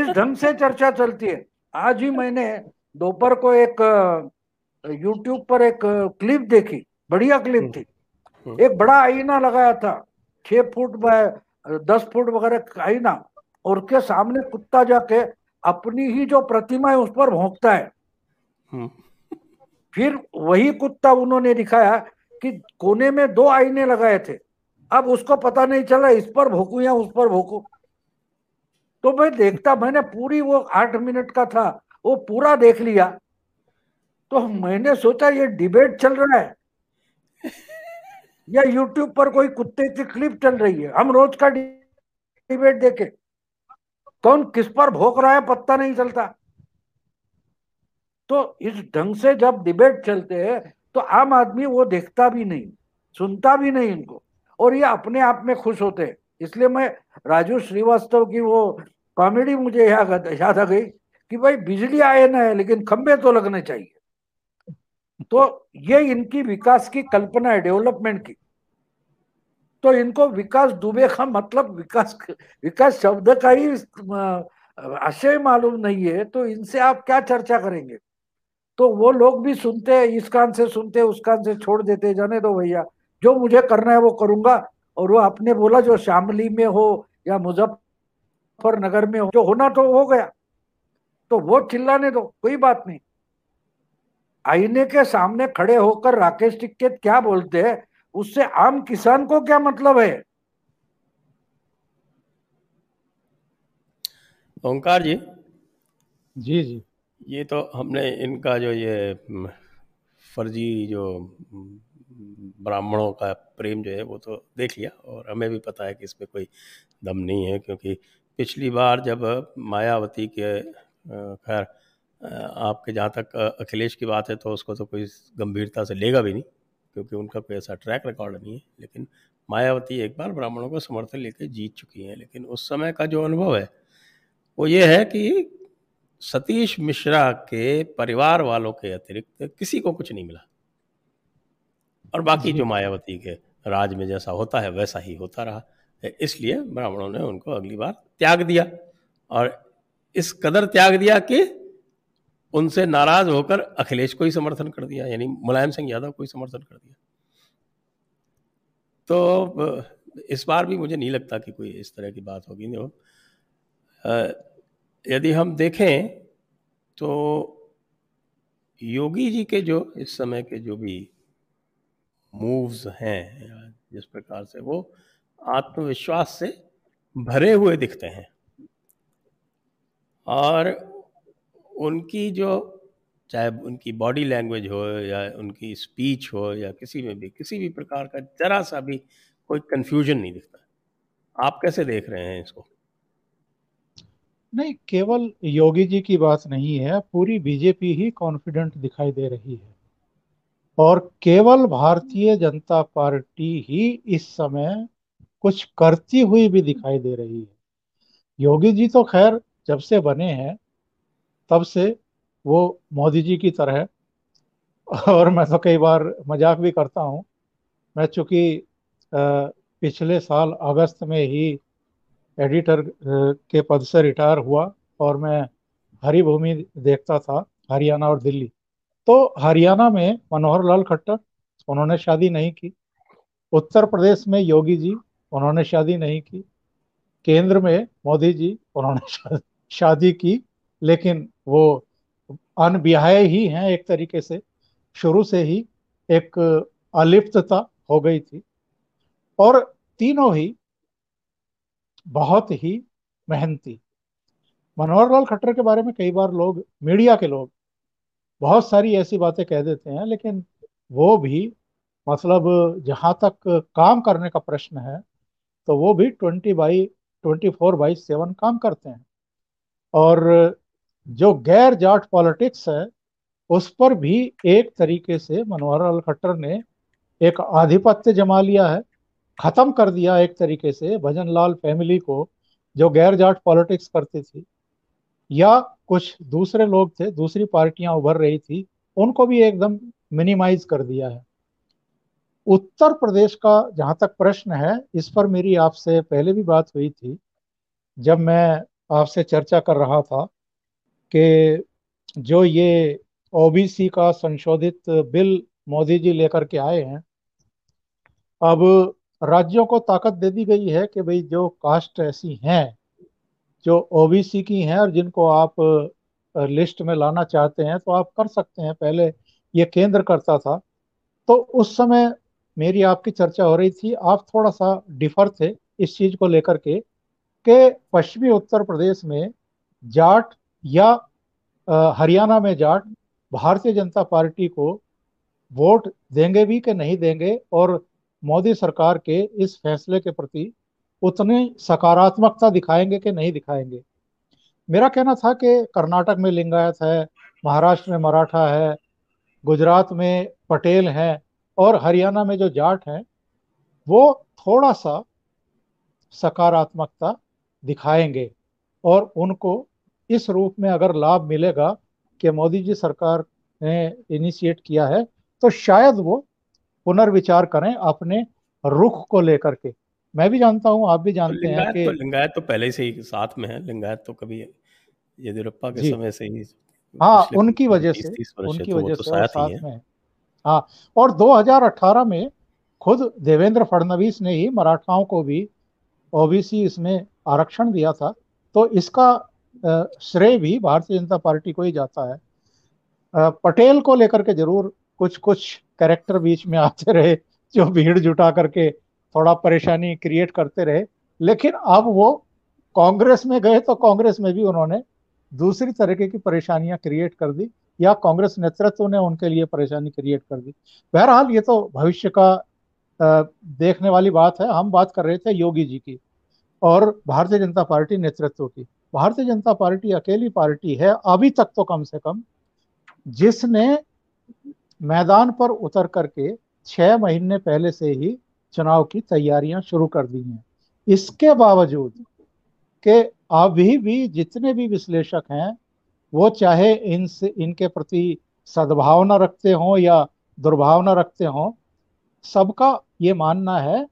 Speaker 3: इस ढंग से चर्चा चलती है। आज ही मैंने दोपहर को एक यूट्यूब पर एक क्लिप देखी। बढ़िया क्लिप थी। हम्म। एक बड़ा आईना लगाया था। छह फुट बाय दस फुट वगैरह आईना। और उसके सामने कुत्ता जाके अपनी ही जो प्रतिमा है उस पर भोंकता है। हम्म। फिर वही कुत्ता उन्होंने दिखाया कि कोने में दो आईने लगाए थे। अब उसको पता नहीं चला इस पर भोकू या उस पर भोकू। तो मैं देखता मैंने पूरी वो आठ मिनट का था वो पूरा देख लिया। तो मैंने सोचा ये डिबेट चल रहा है। या यूट्यूब पर कोई कुत्ते की क्लिप चल रही है। हम रोज का डिबेट देखे। कौन किस पर भोग रहा है पत्ता नहीं चलता। तो इस ढंग से जब डिबेट चलते हैं तो आम आदमी वो देखता भी नहीं, सुनता भी नहीं इनको, और ये अपने आप में खुश होते हैं। इसलिए मैं राजू श्रीवास्तव की वो कॉमेडी मुझे याद याद आ गई कि भाई बिजली आए ना है लेकिन खंबे तो लगने चाहिए। तो ये इनकी विकास की कल्पना है, डेवलपमेंट की। तो इनको विकास दुबे का मतलब विकास विकास शब्द का ही आशय मालूम नहीं है तो इनसे आप क्या चर्चा करेंगे? तो वो लोग भी सुनते हैं, इस कान से सुनते हैं, उस कान से छोड़ देते जाने दो भैया। जो मुझे करना है वो करूँगा, और वो आपने बोला जो शामली में हो या मुजफ्फरनगर में हो, जो होना तो हो गया तो वो चिल्लाने दो, कोई बात नहीं। आईने के सामने खड़े होकर राकेश टिक्केत क्या बोलते हैं? उससे आम किसान को क्या मतलब है?
Speaker 1: ओंकार जी।
Speaker 2: जी जी।
Speaker 1: ये तो हमने इनका जो ये फर्जी जो ब्राह्मणों का प्रेम जो है वो तो देख लिया और हमें भी पता है कि इसमें कोई दम नहीं है क्योंकि पिछली बार जब मायावती के खैर आपके जहाँ तक अखिलेश की बात है तो उसको तो कोई गंभीरता से लेगा भी नहीं। क्योंकि उनका कोई ऐसा ट्रैक रिकॉर्ड नहीं है लेकिन मायावती एक बार ब्राह्मणों को समर्थन लेकर जीत चुकी हैं लेकिन उस समय का जो अनुभव है वो ये है कि सतीश मिश्रा के परिवार वालों के अतिरिक्त किसी को कुछ नहीं मिला। और बाकी जो। मायावती के राज में जैसा होता है वैसा ही होता रहा। इसलिए ब्राह्मणों ने उनको अगली बार त्याग दिया। और इस कदर त्याग दिया कि उनसे नाराज़ होकर अखिलेश को ही समर्थन कर दिया, यानी मुलायम सिंह यादव को ही समर्थन कर दिया। तो इस बार भी मुझे नहीं लगता कि कोई इस तरह की बात होगी। नहीं यदि हम देखें तो योगी जी के जो, इस समय के जो भी मूव्स हैं, जिस प्रकार से वो आत्मविश्वास से भरे हुए दिखते हैं, और उनकी जो, चाहे उनकी बॉडी लैंग्वेज हो या उनकी स्पीच हो या किसी में भी, किसी भी प्रकार का जरा सा भी कोई कंफ्यूजन नहीं दिखता। आप कैसे देख रहे हैं इसको?
Speaker 2: नहीं, केवल योगी जी की बात नहीं है, पूरी बीजेपी ही कॉन्फिडेंट दिखाई दे रही है। और केवल भारतीय जनता पार्टी ही इस समय कुछ करती हुई भी दिखाई दे रही है। योगी जी तो खैर जब से बने हैं तब से वो मोदी जी की तरह और मैं तो कई बार मज़ाक भी करता हूँ। मैं चूँकि पिछले साल अगस्त में ही एडिटर के पद से रिटायर हुआ और मैं हरी भूमि देखता था, हरियाणा और दिल्ली। तो हरियाणा में मनोहर लाल खट्टर, उन्होंने शादी नहीं की। उत्तर प्रदेश में योगी जी, उन्होंने शादी नहीं की। केंद्र में मोदी जी, उन्होंने शादी की। लेकिन वो अनबिहाय ही हैं एक तरीके से। शुरू से ही एक अलिप्तता हो गई थी। और तीनों ही बहुत ही मेहनती। मनोहर लाल खट्टर के बारे में कई बार लोग, मीडिया के लोग बहुत सारी ऐसी बातें कह देते हैं, लेकिन वो भी मतलब जहाँ तक काम करने का प्रश्न है तो वो भी twenty by, twenty four by seven काम करते हैं। और जो गैर जाट पॉलिटिक्स है, उस पर भी एक तरीके से मनोहर लाल खट्टर ने एक आधिपत्य जमा लिया है, खत्म कर दिया एक तरीके से भजन लाल फैमिली को, जो गैर जाट पॉलिटिक्स करती थी। या कुछ दूसरे लोग थे, दूसरी पार्टियाँ उभर रही थी, उनको भी एकदम मिनिमाइज कर दिया है। उत्तर प्रदेश का जहाँ तक प्रश्न है, इस पर मेरी आपसे पहले भी बात हुई थी, जब मैं आपसे चर्चा कर रहा था कि जो ये ओबीसी का संशोधित बिल मोदी जी लेकर के आए हैं, अब राज्यों को ताकत दे दी गई है कि भाई जो कास्ट ऐसी हैं, जो ओबीसी की हैं और जिनको आप लिस्ट में लाना चाहते हैं तो आप कर सकते हैं। पहले ये केंद्र करता था। तो उस समय मेरी आपकी चर्चा हो रही थी। आप थोड़ा सा डिफर थे इस चीज़ को लेकर के कि पश्चिमी उत्तर प्रदेश में जाट या हरियाणा में जाट भारतीय जनता पार्टी को वोट देंगे भी कि नहीं देंगे और मोदी सरकार के इस फैसले के प्रति उतनी सकारात्मकता दिखाएँगे कि नहीं दिखाएँगे? मेरा कहना था कि कर्नाटक में लिंगायत है, महाराष्ट्र में मराठा है, गुजरात में पटेल हैं और हरियाणा में जो जाट हैं, वो थोड़ा सा सकारात्मकता दिखाएँगे और उनको इस रूप में अगर लाभ मिलेगा कि मोदी जी सरकार ने इनिशिएट किया है तो शायद वो पुनर्विचार करें अपने रुख को लेकर के। मैं भी जानता हूँ आप भी तो जानते
Speaker 1: हैं
Speaker 2: कि
Speaker 1: तो लिंगायत तो पहले से ही साथ में है। लिंगायत तो कभी येदियुरप्पा के समय से ही
Speaker 2: हाँ उनकी वजह से उनकी तो वजह तो से साथ में हाँ। और 2018 में खुद देवेंद्र फडणवीस ने ही मराठाओं को भी ओबीसी इसमें आरक्षण दिया था तो इसका श्रेय भी भारतीय जनता पार्टी को ही जाता है। पटेल को लेकर के ज़रूर कुछ कुछ कैरेक्टर बीच में आते रहे, जो भीड़ जुटा करके थोड़ा परेशानी क्रिएट करते रहे। लेकिन अब वो कांग्रेस में गए तो कांग्रेस में भी उन्होंने दूसरी तरीके की परेशानियाँ क्रिएट कर दी, या कांग्रेस नेतृत्व ने उनके लिए परेशानी क्रिएट कर दी। बहरहाल ये तो भविष्य का देखने वाली बात है। हम बात कर रहे थे योगी जी की और भारतीय जनता पार्टी नेतृत्व की। भारतीय जनता पार्टी अकेली पार्टी है, अभी तक तो कम से कम, जिसने मैदान पर उतर करके छह महीने पहले से ही चुनाव की तैयारियाँ शुरू कर दी हैं। इसके बावजूद कि अभी भी जितने भी विश्लेषक हैं, वो चाहे इनसे, इनके प्रति सद्भावना रखते हों या दुर्भावना रखते हों, सबका ये मानना है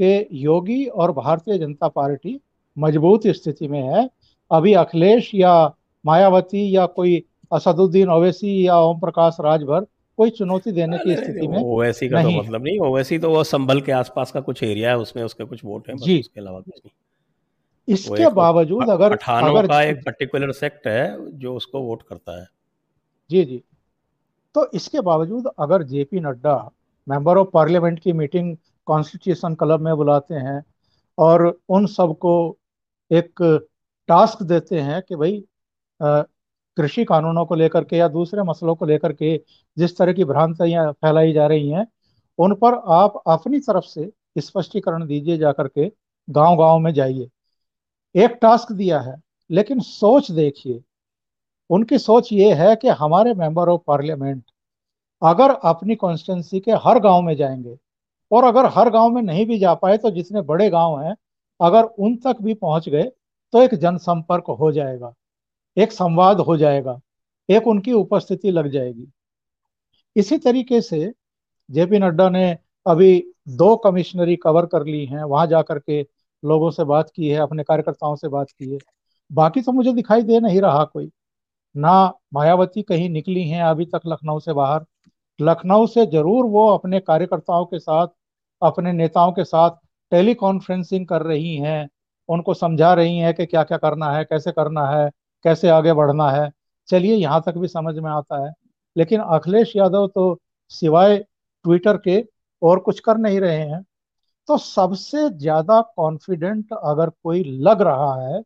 Speaker 2: कि योगी और भारतीय जनता पार्टी मज़बूत स्थिति में है अभी अखिलेश या मायावती या कोई असदुद्दीन ओवैसी या ओम प्रकाश राजभर कोई चुनौती देने की स्थिति में
Speaker 1: ओवैसी का तो नहीं तो मतलब नहीं ओवैसी तो वो संभल के आसपास का कुछ एरिया है उसमें उसके कुछ वोट हैं जी। उसके अलावा कुछ नहीं।
Speaker 2: इसके बावजूद अगर
Speaker 1: अगर का एक पर्टिकुलर सेक्ट है जो उसको वोट करता है।
Speaker 2: जी जी। तो इसके बावजूद अगर J P Nadda member of parliament की मीटिंग कॉन्स्टिट्यूशन क्लब में बुलाते हैं और उन सबको एक टास्क देते हैं कि भाई कृषि कानूनों को लेकर के या दूसरे मसलों को लेकर के जिस तरह की भ्रांतियाँ फैलाई जा रही हैं, उन पर आप अपनी तरफ़ से स्पष्टीकरण दीजिए जाकर के गाँव गाँव में जाइए। एक टास्क दिया है, लेकिन सोच देखिए। उनकी सोच ये है कि हमारे मेंबर ऑफ़ पार्लियामेंट अगर अपनी कॉन्स्टिटेंसी के हर गाँव में जाएँगे और अगर हर गाँव में नहीं भी जा पाए तो जितने बड़े गाँव हैं, अगर उन तक भी पहुँच गए तो एक जनसंपर्क हो जाएगा, एक संवाद हो जाएगा, एक उनकी उपस्थिति लग जाएगी। इसी तरीके से जेपी नड्डा ने अभी दो कमिश्नरी कवर कर ली हैं, वहाँ जाकर के लोगों से बात की है, अपने कार्यकर्ताओं से बात की है। बाकी तो मुझे दिखाई दे नहीं रहा कोई। ना मायावती कहीं निकली हैं अभी तक लखनऊ से बाहर। लखनऊ से ज़रूर वो अपने कार्यकर्ताओं के साथ, अपने नेताओं के साथ टेली कॉन्फ्रेंसिंग कर रही हैं। उनको समझा रही हैं कि क्या क्या करना है कैसे करना है कैसे आगे बढ़ना है। चलिए यहाँ तक भी समझ में आता है। लेकिन अखिलेश यादव तो सिवाय ट्विटर के और कुछ कर नहीं रहे हैं। तो सबसे ज़्यादा कॉन्फिडेंट अगर कोई लग रहा है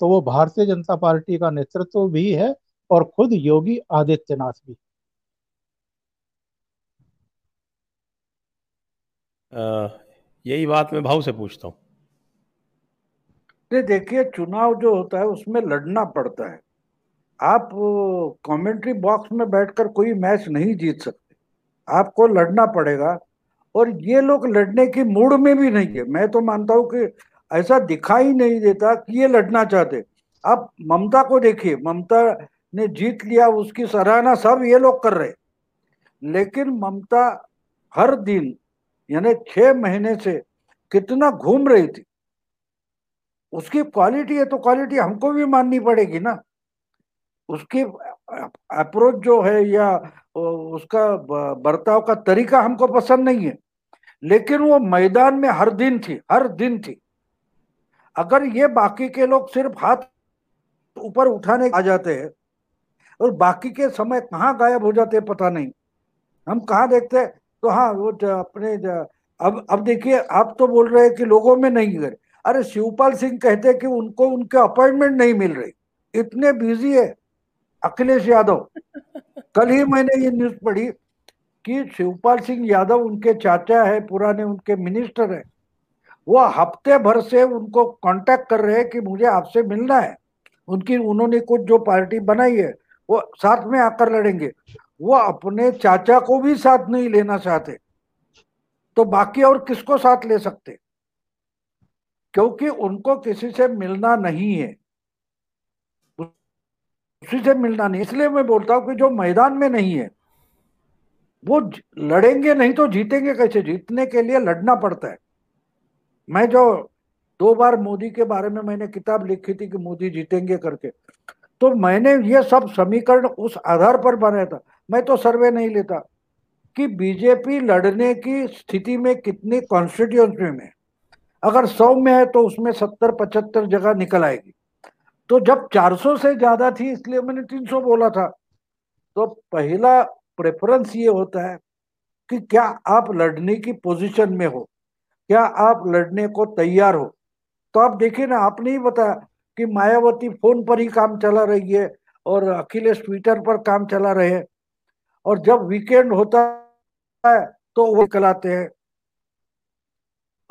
Speaker 2: तो वो भारतीय जनता पार्टी का नेतृत्व भी है और खुद योगी आदित्यनाथ भी।
Speaker 1: आ, यही बात मैं भाव से पूछता हूँ।
Speaker 3: देखिए, चुनाव जो होता है, उसमें लड़ना पड़ता है। आप कमेंट्री बॉक्स में बैठकर कोई मैच नहीं जीत सकते। आपको लड़ना पड़ेगा। और ये लोग लड़ने की मूड में भी नहीं है। मैं तो मानता हूँ कि ऐसा दिखाई नहीं देता कि ये लड़ना चाहते। आप ममता को देखिए। ममता ने जीत लिया, उसकी सराहना सब ये लोग कर रहे। लेकिन ममता हर दिन, यानी छह महीने से कितना घूम रही थी। उसकी क्वालिटी है तो क्वालिटी हमको भी माननी पड़ेगी ना। उसकी अप्रोच जो है या उसका बर्ताव का तरीका हमको पसंद नहीं है। लेकिन वो मैदान में हर दिन थी, हर दिन थी। अगर ये बाकी के लोग सिर्फ़ हाथ ऊपर उठाने आ जाते हैं और बाकी के समय कहाँ गायब हो जाते हैं पता नहीं। हम कहाँ देखते हैं? तो हाँ वो अपने अब अब देखिए, आप तो बोल रहे हैं कि लोगों में नहीं गए अरे शिवपाल सिंह कहते कि उनको उनके अपॉइंटमेंट नहीं मिल रही। इतने बिज़ी है अखिलेश यादव। [laughs] कल ही मैंने ये न्यूज़ पढ़ी कि शिवपाल सिंह यादव उनके चाचा है पुराने उनके मिनिस्टर है। वो हफ़्ते भर से उनको कांटेक्ट कर रहे हैं कि मुझे आपसे मिलना है। उनकी उन्होंने कुछ जो पार्टी बनाई है वो साथ में आकर लड़ेंगे। वो अपने चाचा को भी साथ नहीं लेना चाहते। तो बाकी और किसको साथ ले सकते? क्योंकि उनको किसी से मिलना नहीं है। उसी से मिलना नहीं, इसलिए मैं बोलता हूँ कि जो मैदान में नहीं है, वो लड़ेंगे नहीं तो जीतेंगे कैसे? जीतने के लिए लड़ना पड़ता है। मैं जो दो बार मोदी के बारे में मैंने किताब लिखी थी कि मोदी जीतेंगे करके तो मैंने ये सब समीकरण उस आधार पर बनाया था। मैं तो सर्वे नहीं लेता कि बीजेपी लड़ने की स्थिति में कितनी कॉन्स्टिट्यूंसी में अगर सौ में है तो उसमें सत्तर, पचहत्तर जगह निकल आएगी। तो जब 400 से ज़्यादा थी, इसलिए मैंने 300 बोला था। तो पहला प्रेफरेंस ये होता है कि क्या आप लड़ने की पोजीशन में हो, क्या आप लड़ने को तैयार हो। तो आप देखिए ना, आपने ही बताया कि मायावती फ़ोन पर ही काम चला रही है और अखिलेश ट्विटर पर काम चला रहे हैं। और जब वीकेंड होता है तो वो निकलाते हैं।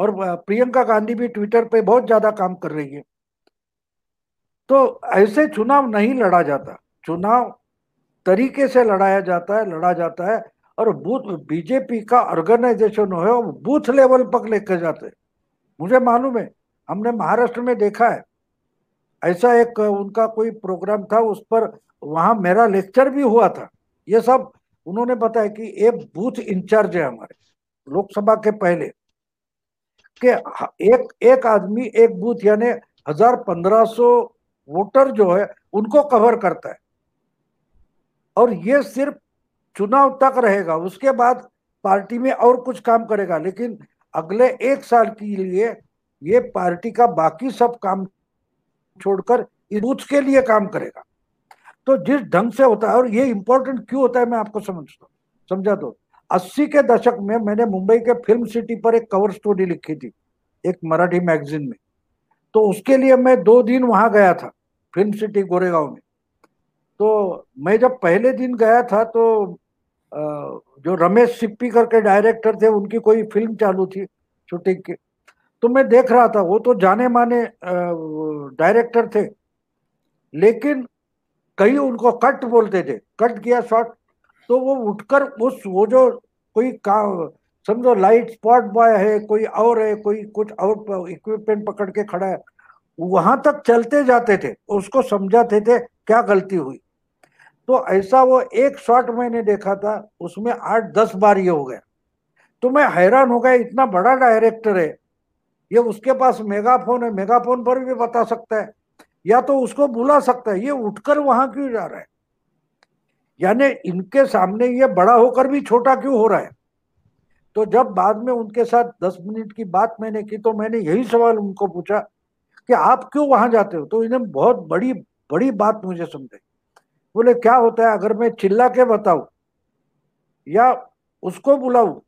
Speaker 3: और प्रियंका गांधी भी ट्विटर पे बहुत ज़्यादा काम कर रही है। तो ऐसे चुनाव नहीं लड़ा जाता। चुनाव तरीके से लड़ाया जाता है, लड़ा जाता है और बूथ बीजेपी का ऑर्गेनाइजेशन है वो बूथ लेवल पर लेकर जाते मुझे मालूम है, हमने महाराष्ट्र में देखा है। ऐसा एक, उनका कोई प्रोग्राम था, उस पर वहाँ मेरा लेक्चर भी हुआ था। ये सब उन्होंने बताया कि एक बूथ इंचार्ज है हमारे, लोकसभा के पहले। कि एक एक आदमी, एक बूथ, यानी हज़ार पंद्रह सौ वोटर जो है, उनको कवर करता है। और ये सिर्फ़ चुनाव तक रहेगा, उसके बाद पार्टी में और कुछ काम करेगा, लेकिन अगले एक साल के लिए ये पार्टी का बाकी सब काम छोड़कर बूथ के लिए काम करेगा। तो जिस ढंग से होता है, और ये इंपॉर्टेंट क्यों होता है, मैं आपको समझता हूँ, समझा दो। अस्सी के दशक में मैंने मुंबई के फ़िल्म सिटी पर एक कवर स्टोरी लिखी थी, एक मराठी मैगजीन में। तो उसके लिए मैं दो दिन वहाँ गया था, फ़िल्म सिटी गोरेगांव में। तो मैं जब पहले दिन गया था तो जो रमेश सिप्पी करके डायरेक्टर थे, उनकी कोई फ़िल्म चालू थी शूटिंग की। तो मैं देख रहा था, वो तो जाने माने डायरेक्टर थे। लेकिन कहीं उनको कट बोलते थे। कट किया शॉट तो वो उठकर उस, वो जो कोई काम समझो लाइट स्पॉट बॉय है, कोई और है, कोई कुछ और इक्विपमेंट पकड़ के खड़ा है, वहाँ तक चलते जाते थे, उसको समझाते थे क्या गलती हुई। तो ऐसा वो एक शॉट मैंने देखा था, उसमें आठ, दस बार ये हो गया। तो मैं हैरान हो गया, इतना बड़ा डायरेक्टर है, ये उसके पास मेगाफोन है मेगाफोन पर भी बता सकता है, या तो उसको बुला सकता है, ये उठकर वहाँ क्यों जा रहा है? यानी इनके सामने ये बड़ा होकर भी छोटा क्यों हो रहा है? तो जब बाद में उनके साथ दस मिनट की बात मैंने की तो मैंने यही सवाल उनको पूछा कि आप क्यों वहाँ जाते हो? तो इन्हें बहुत बड़ी बड़ी बात मुझे समझाई। बोले, क्या होता है, अगर मैं चिल्ला के बताऊ या उसको बुलाऊ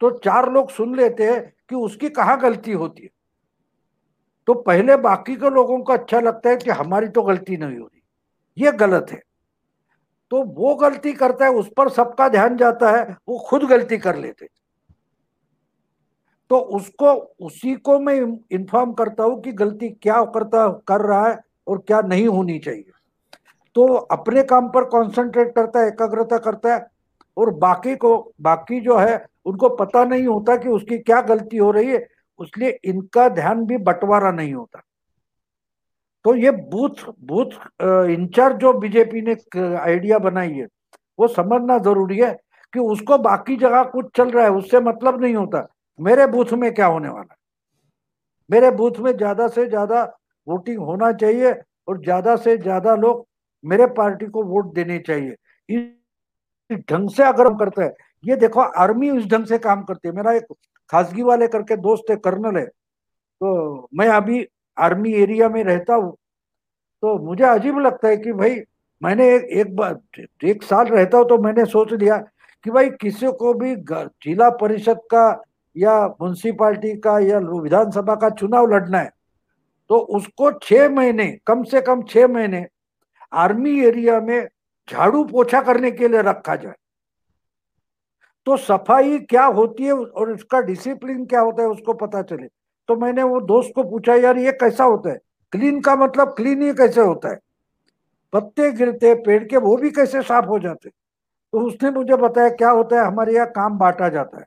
Speaker 3: तो चार लोग सुन लेते हैं कि उसकी कहाँ गलती होती है। तो पहले बाकी के लोगों को अच्छा लगता है कि हमारी तो गलती नहीं हो रही ये गलत है। तो वो गलती करता है, उस पर सबका ध्यान जाता है, वो खुद गलती कर लेते तो उसको, उसी को मैं इन्फॉर्म करता हूँ कि गलती क्या करता, कर रहा है और क्या नहीं होनी चाहिए। तो अपने काम पर कंसंट्रेट करता है, एकाग्रता करता है और बाकी को, बाकी जो है, उनको पता नहीं होता कि उसकी क्या गलती हो रही है, उसलिए इनका ध्यान भी बंटवारा नहीं होता। तो ये बूथ बूथ इंचार्ज जो बीजेपी ने आइडिया बनाई है, वो समझना ज़रूरी है कि उसको बाकी जगह कुछ चल रहा है, उससे मतलब नहीं होता। मेरे बूथ में क्या होने वाला है? मेरे बूथ में ज़्यादा से ज़्यादा वोटिंग होना चाहिए और ज़्यादा से ज़्यादा लोग मेरे पार्टी को वोट देने चाहिए। इस ढंग से अगर हम करते हैं, ये देखो, आर्मी उस ढंग से काम करती है। मेरा एक खासगी वाले करके दोस्त है, कर्नल है। तो मैं अभी आर्मी एरिया में रहता हूँ तो मुझे अजीब लगता है कि भाई, मैंने एक एक बार एक साल रहता हूँ तो मैंने सोच लिया कि भाई किसी को भी जिला परिषद का या म्यूनसिपालिटी का या विधानसभा का चुनाव लड़ना है तो उसको छह महीने, कम से कम छह महीने आर्मी एरिया में झाड़ू पोछा करने के लिए रखा जाए। तो सफ़ाई क्या होती है और उसका डिसिप्लिन क्या होता है उसको पता चले। तो मैंने वो दोस्त को पूछा, यार, ये कैसा होता है? क्लीन का मतलब क्लीन ही कैसे होता है? पत्ते गिरते, पेड़ के वो भी कैसे साफ़ हो जाते? तो उसने मुझे बताया, क्या होता है? हमारे यहाँ काम बांटा जाता है।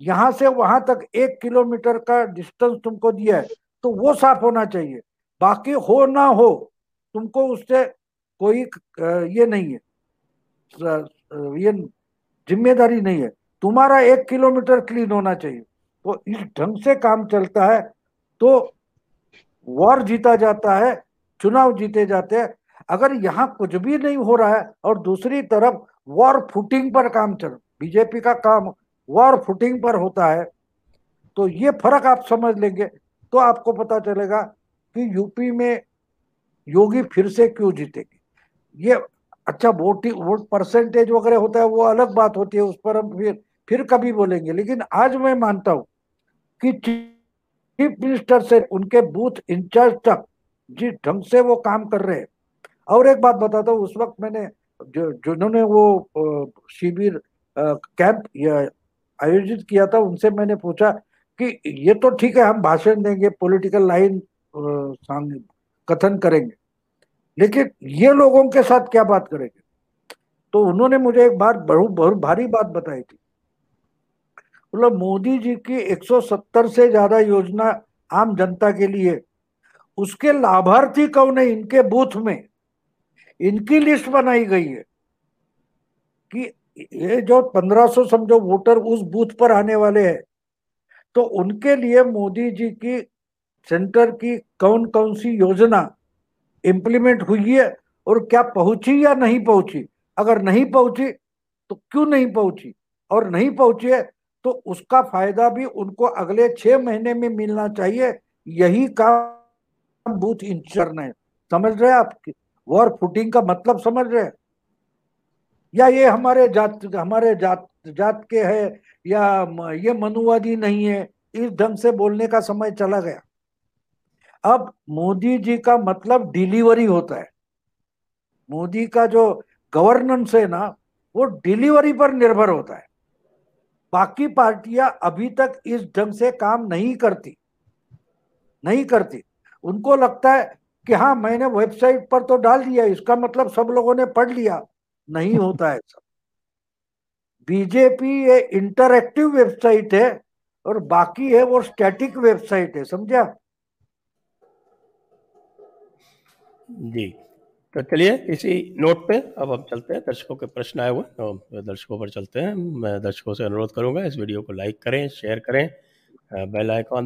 Speaker 3: यहाँ से वहाँ तक एक किलोमीटर का डिस्टेंस तुमको दिया है तो वो साफ़ होना चाहिए। बाकी हो ना हो, तुमको उससे कोई ये नहीं है। ये ज़िम्मेदारी नहीं है। तुम्हारा एक किलोमीटर क्लीन होना चाहिए। तो इस ढंग से काम चलता है तो वॉर जीता जाता है, चुनाव जीते जाते हैं। अगर यहाँ कुछ भी नहीं हो रहा है और दूसरी तरफ़ वॉर फुटिंग पर काम चल, बीजेपी का काम वॉर फुटिंग पर होता है तो ये फ़र्क आप समझ लेंगे। तो आपको पता चलेगा कि यूपी में योगी फिर से क्यों जीतेगी। ये अच्छा वोटिंग वोट परसेंटेज वगैरह होता है, वो अलग बात होती है, उस पर हम फिर फिर कभी बोलेंगे। लेकिन आज मैं मानता हूँ कि चीफ मिनिस्टर से उनके बूथ इंचार्ज तक, जिस ढंग से वो काम कर रहे हैं। और एक बात बताता हूँ, उस वक्त मैंने जो, जिन्होंने वो शिविर कैंप आयोजित किया था, उनसे मैंने पूछा कि ये तो ठीक है, हम भाषण देंगे, पॉलिटिकल लाइन कथन करेंगे। लेकिन ये लोगों के साथ क्या बात करेंगे? तो उन्होंने मुझे एक बार बहुत बहुत भारी बात बताई थी। मतलब मोदी जी की 170 से ज़्यादा योजना आम जनता के लिए, उसके लाभार्थी कौन है इनके बूथ में? इनकी लिस्ट बनाई गई है कि ये जो 1500 समझो वोटर उस बूथ पर आने वाले हैं तो उनके लिए मोदी जी की सेंटर की कौन कौन सी योजना इम्प्लीमेंट हुई है और क्या पहुँची या नहीं पहुँची? अगर नहीं पहुँची तो क्यों नहीं पहुँची? और नहीं पहुँची है तो उसका फ़ायदा भी उनको अगले छह महीने में मिलना चाहिए। यही काम बूथ इंचर है समझ रहे आप? वॉर फुटिंग का मतलब समझ रहे या ये हमारे जात हमारे जात जात के है, या ये मनुवादी नहीं है? इस ढंग से बोलने का समय चला गया। अब मोदी जी का मतलब डिलीवरी होता है। मोदी का जो गवर्नेंस है ना, वो डिलीवरी पर निर्भर होता है। बाकी पार्टियाँ अभी तक इस ढंग से काम नहीं करती नहीं करती। उनको लगता है कि हाँ मैंने वेबसाइट पर तो डाल दिया, इसका मतलब सब लोगों ने पढ़ लिया। नहीं होता है सब बीजेपी ये इंटरएक्टिव वेबसाइट है और बाकी है वो स्टैटिक वेबसाइट है, समझा?
Speaker 1: जी। तो चलिए, इसी नोट पे अब हम चलते हैं। दर्शकों के प्रश्न आए हुए तो दर्शकों पर चलते हैं। मैं दर्शकों से अनुरोध करूँगा, इस वीडियो को लाइक करें शेयर करें बेल आइकॉन